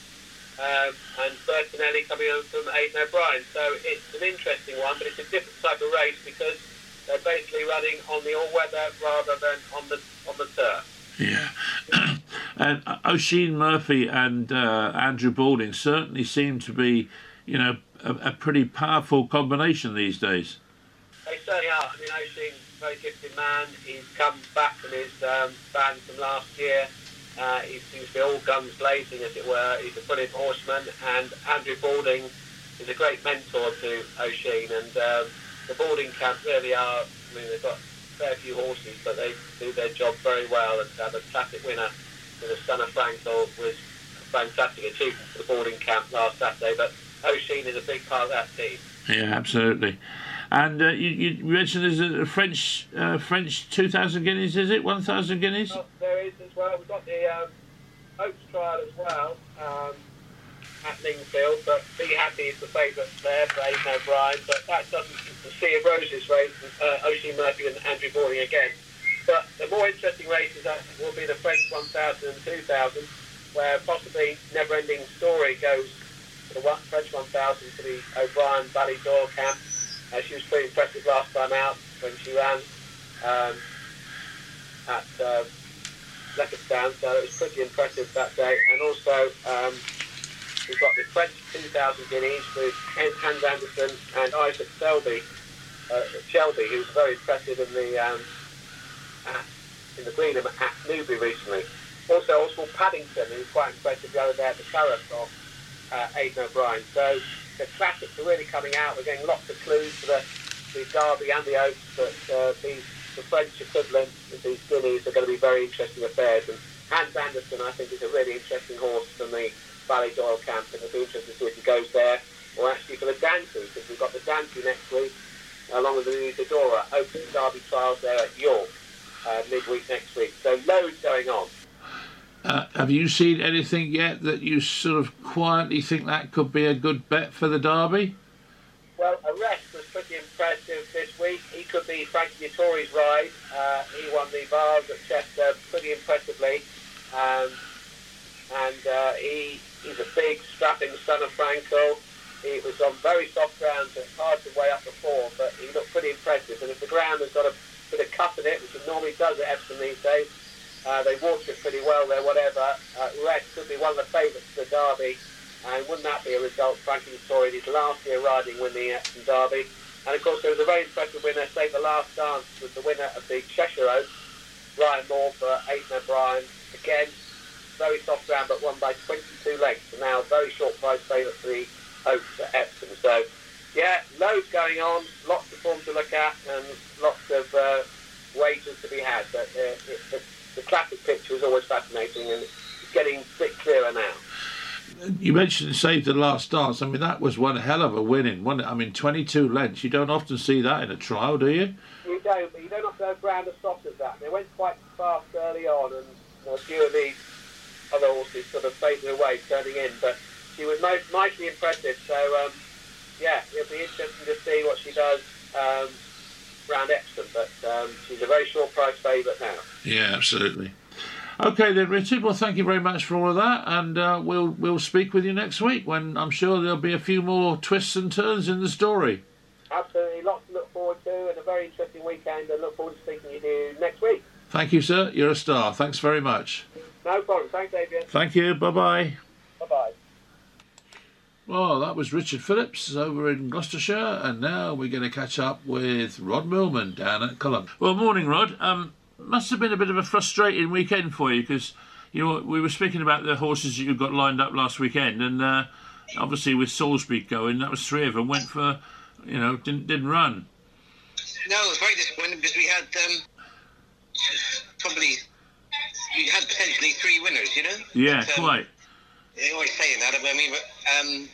Speaker 13: um, and Bertinelli coming over from Aidan O'Brien. So it's an interesting one, but it's a different type of race because they're basically running on the all-weather rather than on the on the turf.
Speaker 1: Yeah. and Oisin Murphy and uh, Andrew Balding certainly seem to be, you know, a, a pretty powerful combination these days.
Speaker 13: They certainly are. I mean, Oisin's a very gifted man. He's come back from his um, ban from last year. Uh, he seems to be all guns blazing, as it were. He's a brilliant horseman, and Andrew Balding is a great mentor to Oisin. And um, the Balding camp really are. I mean, they've got a fair few horses, but they do their job very well. And to have a classic winner with the son of Frankel was a fantastic achievement for the Balding camp last Saturday. But Oisin is a big part of that team.
Speaker 1: Yeah, absolutely. And uh, you, you mentioned there's a French uh, French 2,000 guineas, is it? 1,000 guineas?
Speaker 13: Oh, there is as well. We've got the um, Oaks trial as well um, at Lingfield, but Be Happy is the favourite there for Aidan O'Brien, but that doesn't the Sea of Roses race, uh, Oisin Murphy and Andrew Balding again. But the more interesting races will be the French 1,000 and 2,000, where possibly Never Ending Story goes for the French 1,000 for the O'Brien Ballydoyle camp. Uh, she was pretty impressive last time out when she ran um, at uh, Leopardstown, so it was pretty impressive that day. And also, um, we've got the French 2,000 guineas with Hans Andersen and Isaac Selby, uh, Shelby, who was very impressive in the um, at, in the Greenham at Newbury recently. Also, Oswald Paddington, who was quite impressive the other day at the Curragh of uh, Aidan O'Brien. So the classics are really coming out. We're getting lots of clues for the, the Derby and the Oaks, but uh, these, the French equivalent these guineas are going to be very interesting affairs. And Hans Andersen, I think, is a really interesting horse from the Ballydoyle camp, and it'll be interesting to see if he goes there, or actually for the Dante, because we've got the Dante next week, along with the Isadora, and Derby trials there at York uh, midweek next week. So loads going on.
Speaker 1: Uh, have you seen anything yet that you sort of quietly think that could be a good bet for the Derby?
Speaker 13: Well, Arrest was pretty impressive this week. He could be Frankie Dettori's ride. Uh, he won the Vase at Chester pretty impressively. Um, and uh, he, he's a big, strapping son of Frankel. He was on very soft ground, so it's hard to weigh up the form, but he looked pretty impressive. And if the ground has got a bit of cut in it, which it normally does at Epsom these days, uh, they water it pretty well there, whatever. Uh, Red could be one of the favourites for the Derby. And wouldn't that be a result? Frankie Story his last year riding win the Epsom Derby. And of course, there was a very impressive winner, say the last dance, was the winner of the Cheshire Oaks, Ryan Moore for Aidan O'Brien. Again, very soft ground, but won by 22 lengths. And now, very short price favourite for the Oaks at Epsom. So, yeah, loads going on, lots of form to look at, and lots of uh, wagers to be had. But uh, it, it, the classic picture is always fascinating, and it's getting a bit clearer now.
Speaker 1: You mentioned Save the Last Dance. I mean, that was one hell of a winning, wasn't? I mean, 22 lengths. You don't often see that in a trial, do you?
Speaker 13: You don't, but you don't have to have ground as soft as that. They went quite fast early on, and you know, a few of these other horses sort of faded away, turning in. But she was most mightily impressive. So, um, yeah, it'll be interesting to see what she does um, round Epsom. But um, she's a very short price favourite now.
Speaker 1: Yeah, absolutely. Okay then, Richard. Well, thank you very much for all of that, and uh, we'll we'll speak with you next week when I'm sure there'll be a few more twists and turns in the story.
Speaker 13: Absolutely, lots to look forward to, and a very interesting weekend. I look forward to speaking to you next week.
Speaker 1: Thank you, sir. You're a star. Thanks very much.
Speaker 13: No problem. Thanks, Adrian.
Speaker 1: Thank you. Bye bye.
Speaker 13: Bye bye.
Speaker 1: Well, that was Richard Phillips over in Gloucestershire, and now we're going to catch up with Rod Millman down at Cullompton. Well, morning, Rod. Um, must have been a bit of a frustrating weekend for you because you know we were speaking about the horses that you got lined up last weekend, and uh, obviously with Salisbury going, that was three of them went for, you know, didn't didn't run.
Speaker 14: No, it was very disappointing because we had um, probably we had potentially three winners, you know.
Speaker 1: Yeah,
Speaker 14: But, um,
Speaker 1: quite.
Speaker 14: They always saying that. I mean, but, um,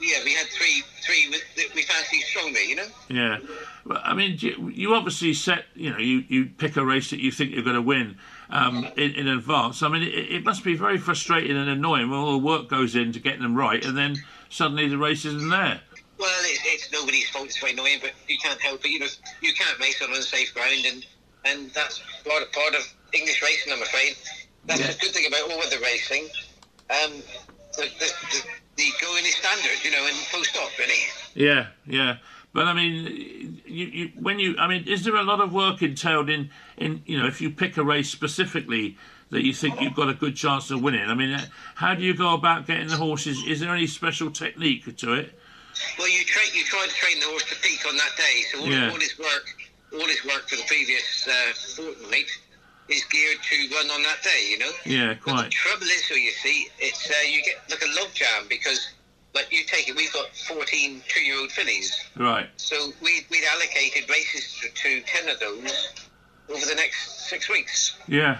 Speaker 14: yeah, we had three three that we fancied strongly, you know.
Speaker 1: Yeah, Well, I mean, you, you obviously set, you know, you, you pick a race that you think you're going to win um, in, in advance. I mean, it, it must be very frustrating and annoying when all the work goes into getting them right, and then suddenly the race isn't there.
Speaker 14: Well, it's, it's nobody's fault. It's very annoying, but you can't help it. You know, you can't race on unsafe ground, and and that's part of part of English racing. I'm afraid that's
Speaker 1: Yeah.
Speaker 14: the good thing about all weather racing. Um, the, the, the, the going is standard, you know, and full stop, really.
Speaker 1: Yeah, yeah. But I mean, you, you when you, I mean, is there a lot of work entailed in, in you know, if you pick a race specifically that you think you've got a good chance of winning? I mean, uh, how do you go about getting the horses? Is there any special technique to it?
Speaker 14: Well, you train, you try to train the horse to peak on that day. So all,
Speaker 1: Yeah.
Speaker 14: all his work, all his work for the previous uh, fortnight is geared to run on that day. You know.
Speaker 1: Yeah,
Speaker 14: But the
Speaker 1: quite.
Speaker 14: trouble is, so you see, it's uh, you get like a love jam because, like, you take it. We've got 14 two-year-old fillies,
Speaker 1: Right.
Speaker 14: so we we'd allocated races to, to 10 of those over the next six weeks.
Speaker 1: Yeah.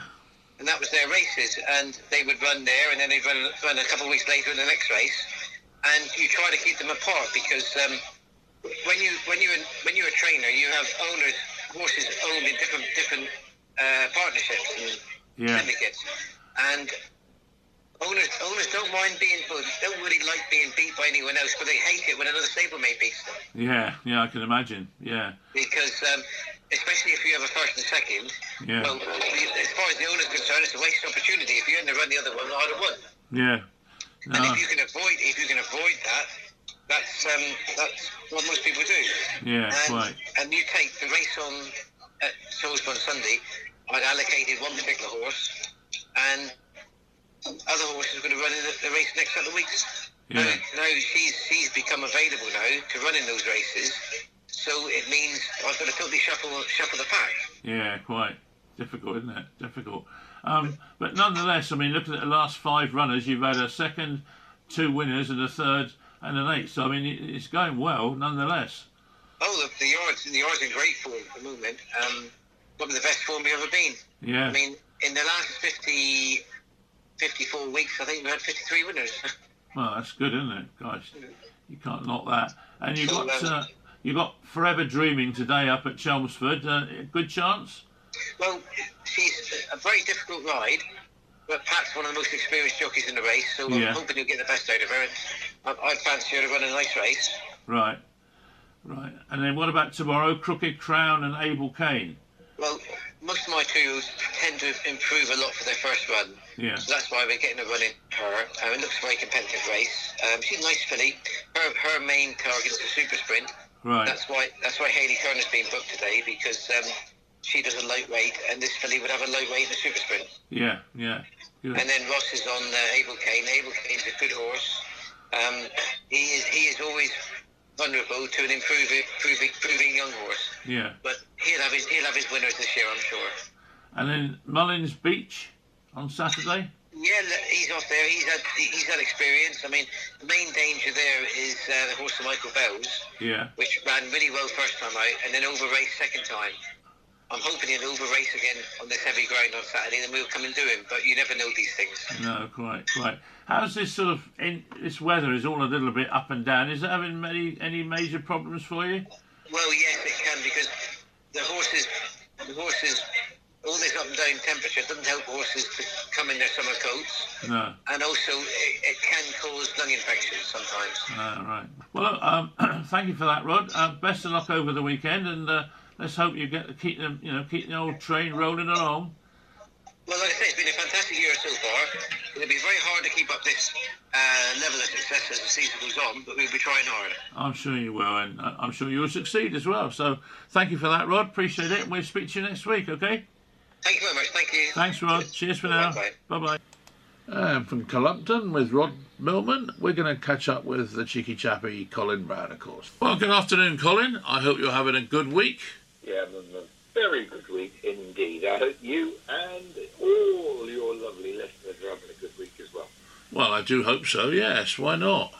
Speaker 14: and that was their races. And they would run there, and then they'd run, run a couple of weeks later in the next race. And you try to keep them apart because um, when you when you when you're a trainer, you have owners horses owned in different different uh, partnerships and
Speaker 1: Yeah.
Speaker 14: syndicates, and owners owners don't mind being don't really like being beat by anyone else, but they hate it when another stablemate beats them
Speaker 1: Yeah, yeah, I can imagine. Yeah,
Speaker 14: because. Um, Especially if you have a first and second,
Speaker 1: Yeah.
Speaker 14: well, as far as the owner's concerned, it's a wasted opportunity. If you hadn't run the other one, I'd have won.
Speaker 1: yeah.
Speaker 14: And if you can avoid, if you can avoid that, that's um, that's what most people do.
Speaker 1: yeah,
Speaker 14: and,
Speaker 1: quite.
Speaker 14: and you take the race on at Salisbury on Sunday. I'd allocated one particular horse, and other horses are going to run in the, the race next couple of weeks.
Speaker 1: Yeah,
Speaker 14: Now she's she's become available now to run in those races, so it means I've got to totally shuffle shuffle the pack.
Speaker 1: yeah, quite. Difficult, isn't it? Difficult. Um, but nonetheless, I mean, looking at the last five runners, you've had a second, two winners, and a third and an eighth. So I mean, it's going well, nonetheless.
Speaker 14: Oh, the, the yards the yards in great form at the moment. Um, probably the best form we've ever been.
Speaker 1: Yeah.
Speaker 14: I mean, in the last 50, 54 weeks, I think we had 53 winners.
Speaker 1: Well, that's good, isn't it? Gosh, you can't knock that. And you got
Speaker 14: um,
Speaker 1: uh, you got Forever Dreaming today up at Chelmsford. Uh, good chance.
Speaker 14: well, she's a very difficult ride, but Pat's one of the most experienced jockeys in the race, so I'm hoping he'll get the best out of her. And I, I fancy her to run a nice race.
Speaker 1: Right, right. And then what about tomorrow? Crooked Crown and Able Kane.
Speaker 14: Well, most of my two-year-olds tend to improve a lot for their first run.
Speaker 1: Yeah.
Speaker 14: So that's why we're getting a run in her. Um, it looks a very competitive race. Um, she's a nice filly. Her her main target is a super sprint.
Speaker 1: Right.
Speaker 14: That's why that's why Hayley Turner's been booked today because um, she does a lightweight and this filly would have a lightweight in a super sprint.
Speaker 1: Yeah, yeah.
Speaker 14: And then Ross is on uh, Able Kane. Able Kane's a good horse. Um, he is he is always vulnerable to an improving improving, improving young horse.
Speaker 1: Yeah.
Speaker 14: But he'll have his he'll have his winners this year, I'm sure.
Speaker 1: And then Mullins Beach on Saturday.
Speaker 14: Yeah, he's off there. He's had he's had experience. I mean, the main danger there is uh, the horse of Michael Bell's,
Speaker 1: Yeah.
Speaker 14: which ran really well first time out, and then over raced second time. I'm hoping he'll over race again on this heavy ground on Saturday, then we'll come and do him. But you never know these things.
Speaker 1: No, quite, quite. How's this sort of in, this weather is all a little bit up and down. Is it having many any major problems for you?
Speaker 14: Well, yes, it can because the horses, the horses, all this up and down temperature doesn't help horses to come in their summer coats,
Speaker 1: No.
Speaker 14: and also it, it can cause lung infections sometimes.
Speaker 1: Ah, right. Well, um, thank you for that, Rod. Uh, best of luck over the weekend, and uh, let's hope you get to keep them, you know, keep the old train rolling along.
Speaker 14: Well, like I say, it's been a fantastic year so far. It'll be very hard to keep up this uh, level of success as the season goes on, but we'll be trying hard.
Speaker 1: I'm sure you will, and I'm sure you'll succeed as well. So, thank you for that, Rod. Appreciate it, we'll speak to you next week. Okay.
Speaker 14: Thank you very much. Thank you.
Speaker 1: Thanks, Rod. Cheers for now. Bye bye. And from Cullompton with Rod Millman, we're going to catch up with the cheeky chappy Colin Brown, of course. Well, good afternoon, Colin. I hope you're having a good week.
Speaker 15: Yeah, I'm a very good week indeed. I hope you and all your lovely listeners are having a good week as well.
Speaker 1: Well, I do hope so, yes. Why not?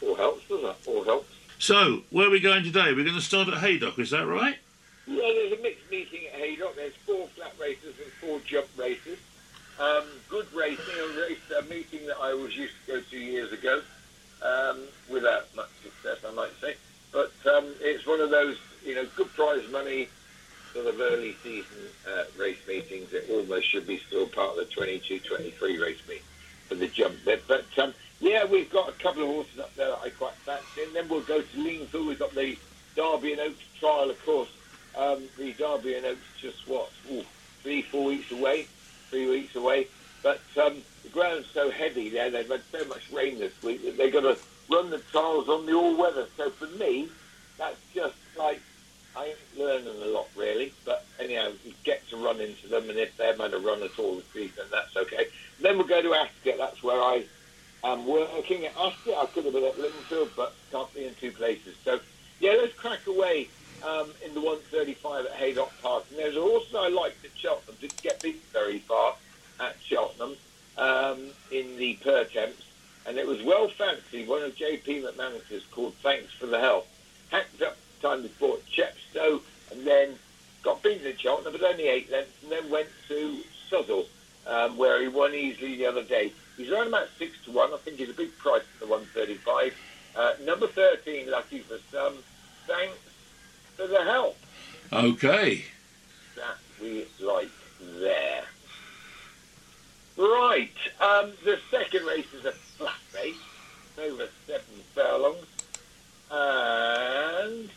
Speaker 15: All helps, doesn't it? All helps.
Speaker 1: So, where are we going today? We're going to start at Haydock, is that right?
Speaker 15: Yeah, there's a mixed meeting at Haydock. There's four flat races and four jump races. Um, good racing, a race, a meeting that I was used to go to years ago, um, without much success, I might say. But um, it's one of those, you know, good prize money sort of early season uh, race meetings. It almost should be still part of the 22-23 race meet for the jump bit. But um, yeah, we've got a couple of horses up there that I quite fancy. And then we'll go to Lingfield. We've got the Derby and Oaks trial, of course. Um, the Derby and Oaks just what, ooh, three, four weeks away three weeks away. But um, the ground's so heavy there, they've had so much rain this week that they've got to run the trials on the all-weather. So for me, that's just like, I ain't learning a lot really. But anyhow, you get to run into them, and if they're had a run at all this season, that's okay. Then we'll go to Ascot. That's where I am working at Ascot. I could have been at Lingfield, but can't be in two places. So yeah, let's crack away um, in the 135 at Haydock Park. And there's a horse that I liked at Cheltenham, didn't get beat very far at Cheltenham um, in the Pertemps. And it was well fancied, one of J.P. McManus's called Thanks for the Help. Hacked up time they bought Chepstow and then got beaten at Cheltenham, but only eight lengths, and then went to Southwell, um, where he won easily the other day. He's around about six to one. I think he's a big price for the 135. Uh, number 13, lucky for some. Thanks for the help.
Speaker 1: Okay.
Speaker 15: That we like there. Right. Um, the second race is a flat race, over seven furlongs, and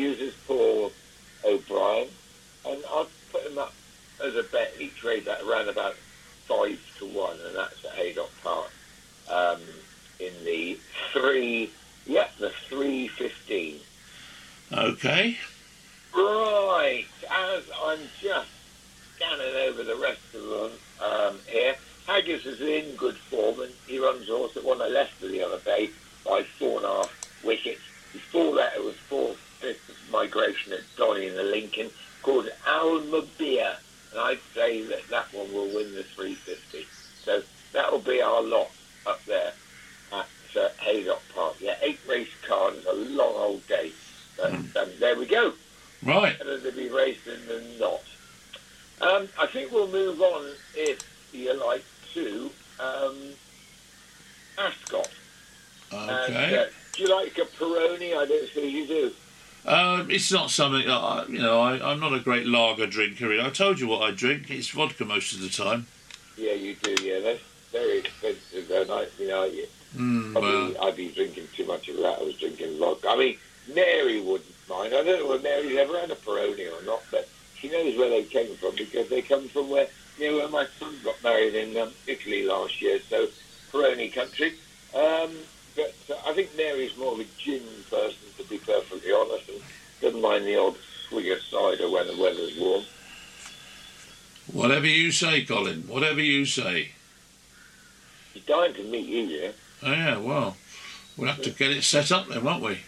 Speaker 15: uses Paul O'Brien, and I'd put him up as a bet. He trade that around about five to one, and that's at Haydock Park um, in the three. Yep, the three fifteen.
Speaker 1: Okay.
Speaker 15: Right, as I'm just scanning over the rest of them um, here, Haggas is in good form and he runs a horse that won a Leicester the other day by four and a half wickets. Before that, it was fourth, this migration Donny Dolly the Lincoln called Alma Beer. And I'd say that that one will win the 350. So that will be our lot up there at uh, Haydock Park. Yeah, eight race cars, a long old day. But hmm. um, there we go.
Speaker 1: Right.
Speaker 15: Better to be racing than not. Um, I think we'll move on, if you like, to um, Ascot.
Speaker 1: Okay. And, uh,
Speaker 15: do you like a Peroni? I don't see you do.
Speaker 1: Um, it's not something uh, you know. I, I'm not a great lager drinker. I told you what I drink. It's vodka most of the time.
Speaker 15: Yeah, you do. Yeah, that's very expensive. And I, you know,
Speaker 1: Mm,
Speaker 15: I'd,
Speaker 1: well,
Speaker 15: be, I'd be drinking too much of that. I was drinking vodka. I mean, Mary wouldn't mind. I don't know whether Mary's ever had a Peroni or not, but she knows where they came from because they come from where, you know, where my son got married in um, Italy last year. So, Peroni country. Um, Uh, I think Mary's more of a gin person, to be perfectly honest, and doesn't mind the odd swig of cider when the weather's warm.
Speaker 1: whatever you say, Colin. Whatever you say.
Speaker 15: She's dying to meet you, yeah?
Speaker 1: Oh, yeah. Well, we'll have to get it set up then, won't we?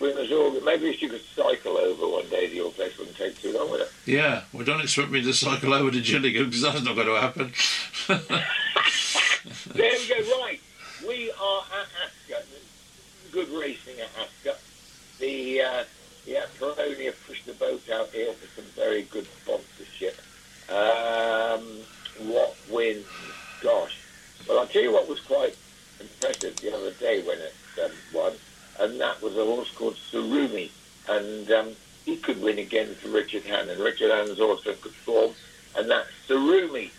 Speaker 15: We must all, maybe she could cycle over one day to your place. Wouldn't take too long, would it?
Speaker 1: Yeah. Well, don't expect me to cycle over to Gillingham because that's not going to happen.
Speaker 15: There we go. Right, we are at. Good racing at Ascot. The uh, yeah, Peroni have pushed the boat out here for some very good sponsorship. Um, what wins? Gosh. Well, I'll tell you what was quite impressive the other day when it um, won, and that was a horse called Surumi, and um, he could win again for Richard Hannon. Richard Hannon's also in good form, and that's Surumi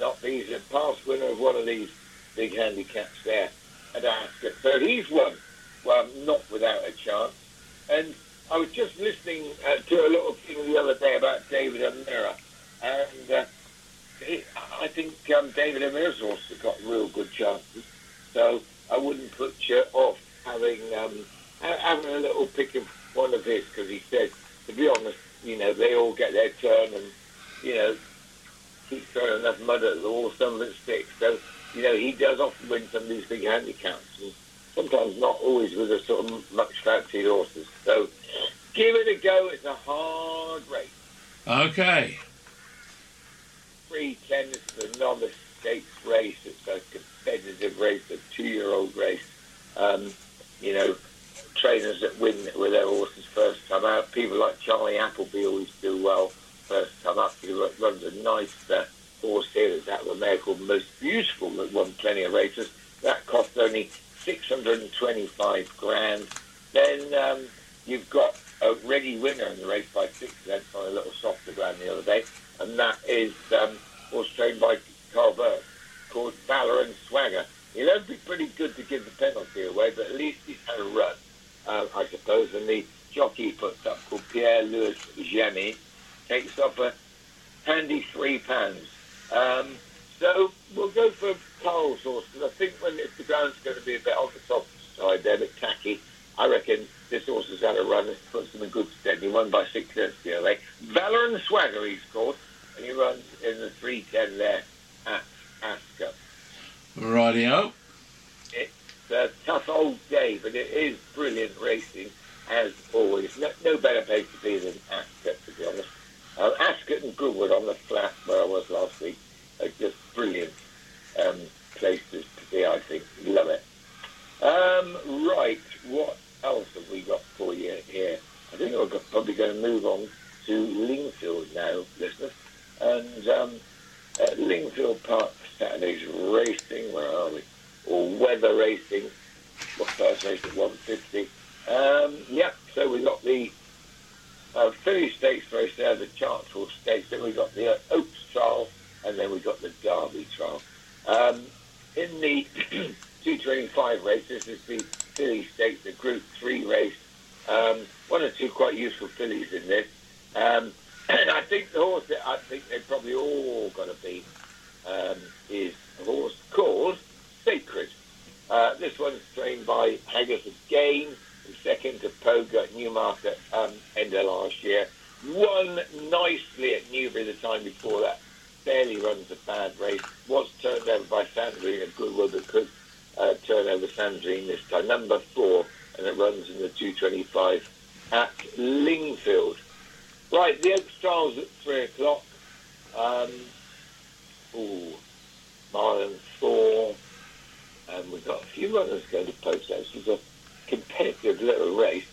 Speaker 15: not. He's a past winner of one of these big handicaps there at Ascot. So he's won. Well, not without a chance. And I was just listening uh, to a little thing the other day about David O'Meara, and uh, he, I think um, David O'Meara's also got real good chances. So I wouldn't put you off having um, having a little pick of one of his because he said, to be honest, you know, they all get their turn and you know keep throwing enough mud at the wall, some of it sticks. So you know, he does often win some of these big handicaps. And, Sometimes not always with the sort of much fancied horses. So give it a go. It's a hard race.
Speaker 1: Okay.
Speaker 15: Free tennis, a novice stakes race. It's a competitive race, a two-year-old race. Um, you know, trainers that win with their horses first time out. People like Charlie Appleby always do well first time up. He ru- runs a nice uh, horse here that's out of a called Most Beautiful that won plenty of races. That cost only 625 grand. Then um, you've got a ready winner in the race by six lengths on a little softer ground the other day, and that is um, horse trained by Karl Burke called Valor and Swagger. He'll be pretty good to give the penalty away, but at least he's had a run, uh, I suppose. And the jockey puts up called Pierre Louis Jamy takes off a handy three pounds. Um, so we'll go for Carl's horse because I think when it's, the ground's going to be a bit on the top side there, a bit tacky. I reckon this horse has had a run that puts him in good stead. He won by six lengths the other day. Valor and Swagger he's called, and he runs in the 310 there at Ascot.
Speaker 1: Rightio.
Speaker 15: It's a tough old day, but it is brilliant racing as always. No, no better place to be than Ascot, to be honest. Um, Ascot and Goodwood on the flat where I was last week are just brilliant um, places to be, I think. Love it. Um, right, what else have we got for you here? I think we're probably going to move on to Lingfield now, listeners. And um, at Lingfield Park Saturday's racing, where are we? Or weather racing. What first race at 150? Um, yeah, so we've got the uh, Philly Stakes race there, the Chartwell Stakes, then we got the uh, Oaks trial, and then we got the Derby trial. Um, in the 225 race, this is the Philly Stakes, the Group 3 race. Um, one or two quite useful fillies in this. Um, and I think the horse that I think they're probably all going to be um, is a horse called Sacred. Uh, this one's trained by Haggas Gain, second to Poga at Newmarket um, end of last year. Won nicely at Newbury the time before that. Barely runs a bad race. Was turned over by Sandrine at Goodwood, but could uh, turn over Sandrine this time. Number four, and it runs in the 225 at Lingfield. Right, the Oaks Trials at three o'clock. Um, ooh, mile and four. And we've got a few runners going to post This is a competitive little race.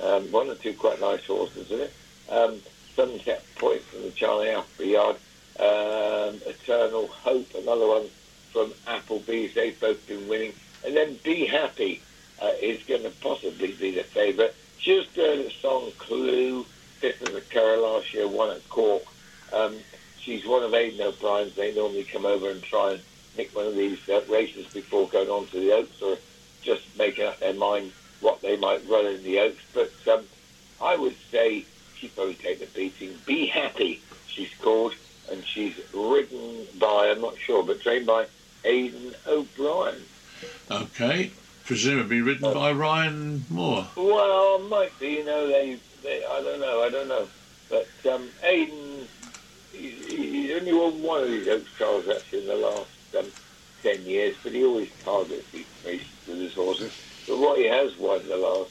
Speaker 15: Um, one or two quite nice horses in it. Um, Sunset Point from the Charlie Alfrey Yard. Um, Eternal Hope, another one from Appleby's. They've both been winning. And then Be Happy uh, is going to possibly be the favourite. Just heard a song Clue, fifth of the Curragh last year, won at Cork. Um, she's one of Aidan O'Brien's. They normally come over and try and nick one of these uh, races before going on to the Oaks or just making up their mind what they might run in the Oaks. But um, I would say she'd probably take the beating. Be Happy, she's called, and she's ridden by, I'm not sure, but trained by Aidan O'Brien.
Speaker 1: Okay. Presumably ridden by Ryan Moore.
Speaker 15: Well, might be, you know, they, they I don't know, I don't know. But um, Aidan, he, he's only won one of these Oaks trials actually in the last um, 10 years, but he always targets these races with his horses. But what he has won the last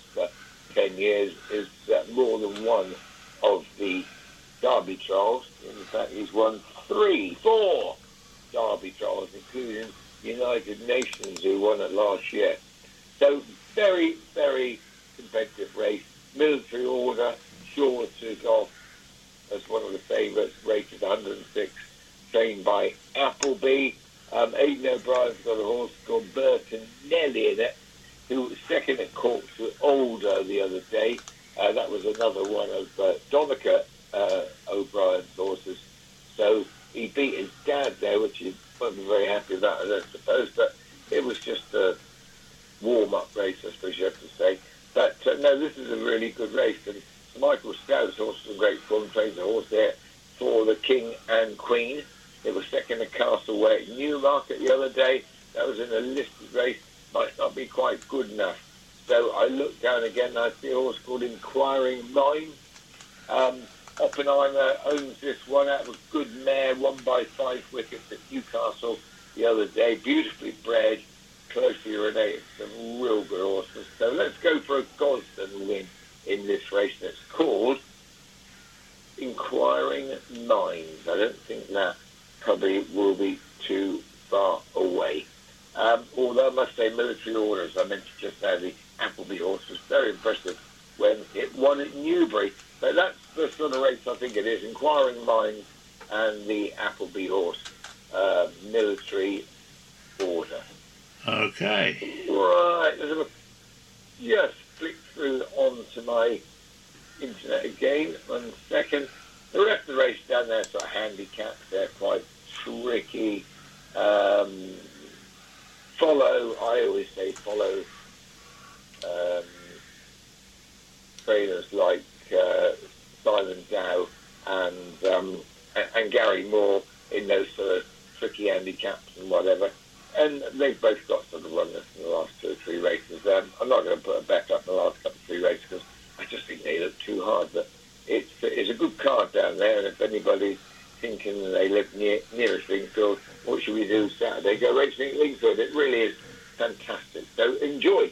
Speaker 15: and Gary Moore in those sort of tricky handicaps and whatever. And they've both got sort of runners in the last two or three races. Um, I'm not going to put a bet up in the last couple of three races because I just think they look too hard. But it's, it's a good card down there, and if anybody's thinking they live near, near Lingfield, what should we do Saturday? Go racing at Lingfield. It really is fantastic. So enjoy.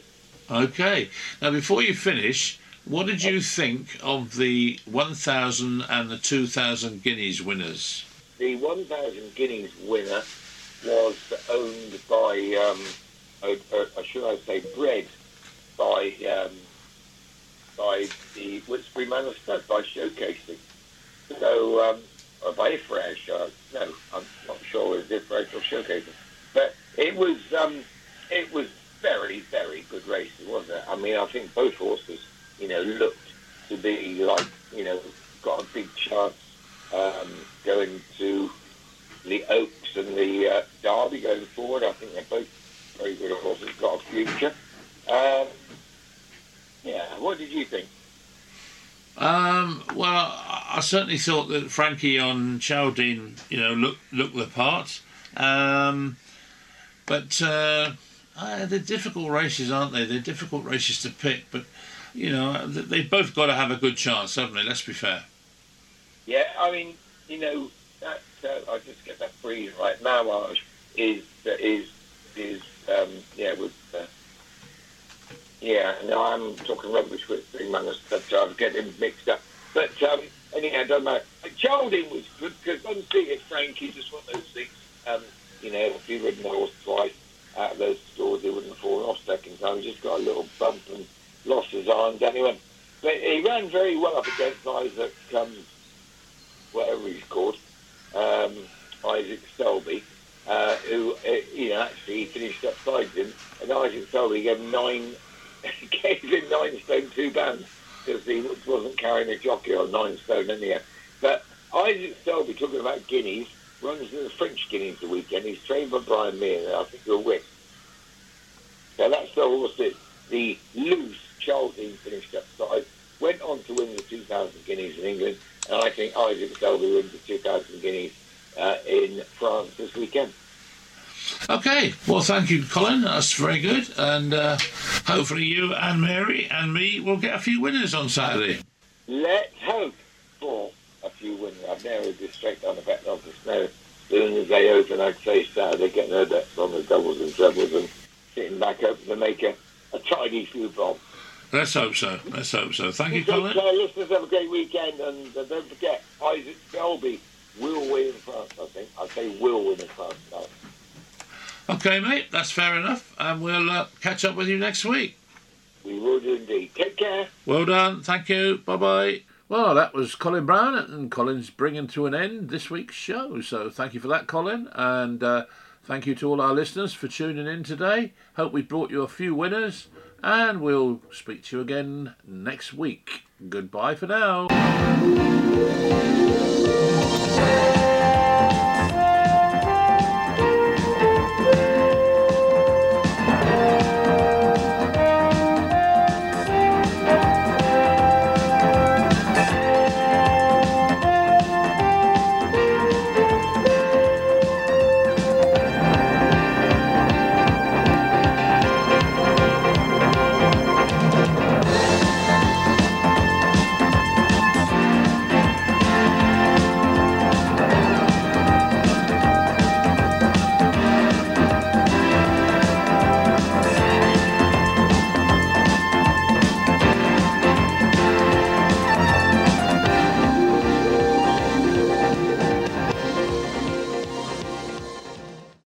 Speaker 1: Okay. Now, before you finish, what did you think of the 1,000 and the 2,000 guineas winners?
Speaker 15: The 1,000 guineas winner was owned by, um, uh, uh, should I say, bred by um, by the Whitsbury Manor Stud by showcasing. So, um, or by Ifraaj, uh, no, I'm not sure it was Ifraaj or showcasing. But it was um, it was very, very good racing, wasn't it? I mean, I think both horses, you know, looked to be like, you know, got a big chance um, going to the Oaks and the uh, Derby going forward. I think they're both very good horses, got a future. Um, yeah, what did you think?
Speaker 1: Um, well, I certainly thought that Frankie on Chaldean, you know, looked looked the part. Um, but uh, uh, they're difficult races, aren't they? They're difficult races to pick, but you know, they've both got to have a good chance, haven't they? Let's be fair.
Speaker 15: Yeah, I mean, you know, that uh, I just get that breeze right. Mawj is is is um, yeah with. Uh, yeah, no, I'm talking rubbish with manners, but I was getting mixed up. But um, anyhow, it doesn't matter. Chaldean was good because unseated Frankie just one of those things. Um, you know, if you ridden the horse twice out of those stores, he wouldn't fallen off second time. Just got a little bump and lost his arms anyway. But he ran very well up against Isaac, um, whatever he's called, um, Isaac Shelby, uh, who, uh, you know, actually finished upside him. And Isaac Shelby gave him nine gave him nine stone two pounds because he wasn't carrying a jockey on nine stone anyhow. But Isaac Shelby, talking about guineas, runs in the French Guineas the weekend. He's trained by Brian Meehan, and I think he'll win. So that's the horse that the loose Chaldean finished up side, went on to win the 2,000 guineas in England, and I think Isaac Shelby wins the 2,000 guineas uh, in France this weekend.
Speaker 1: Okay, well, thank you, Colin. That's very good. And uh, hopefully, you and Mary and me will get a few winners on Saturday.
Speaker 15: Let's hope for a few winners. I've narrowed this straight down the back of the snow. As soon as they open, I'd say Saturday, getting their bets on the doubles and trebles and sitting back open to make a, a tidy few bob.
Speaker 1: Let's hope so. Let's hope so. Thank you, Colin.
Speaker 15: Uh, listeners, have a great weekend. And uh, don't forget, Isaac Shelby will win in France, I think. I say will win the now.
Speaker 1: Okay, mate, that's fair enough. And we'll uh, catch up with you next week.
Speaker 15: We will do indeed. Take care.
Speaker 1: Well done. Thank you. Bye bye. Well, that was Colin Brown, and Colin's bringing to an end this week's show. So thank you for that, Colin. And uh, thank you to all our listeners for tuning in today. Hope we brought you a few winners, and we'll speak to you again next week. Goodbye for now.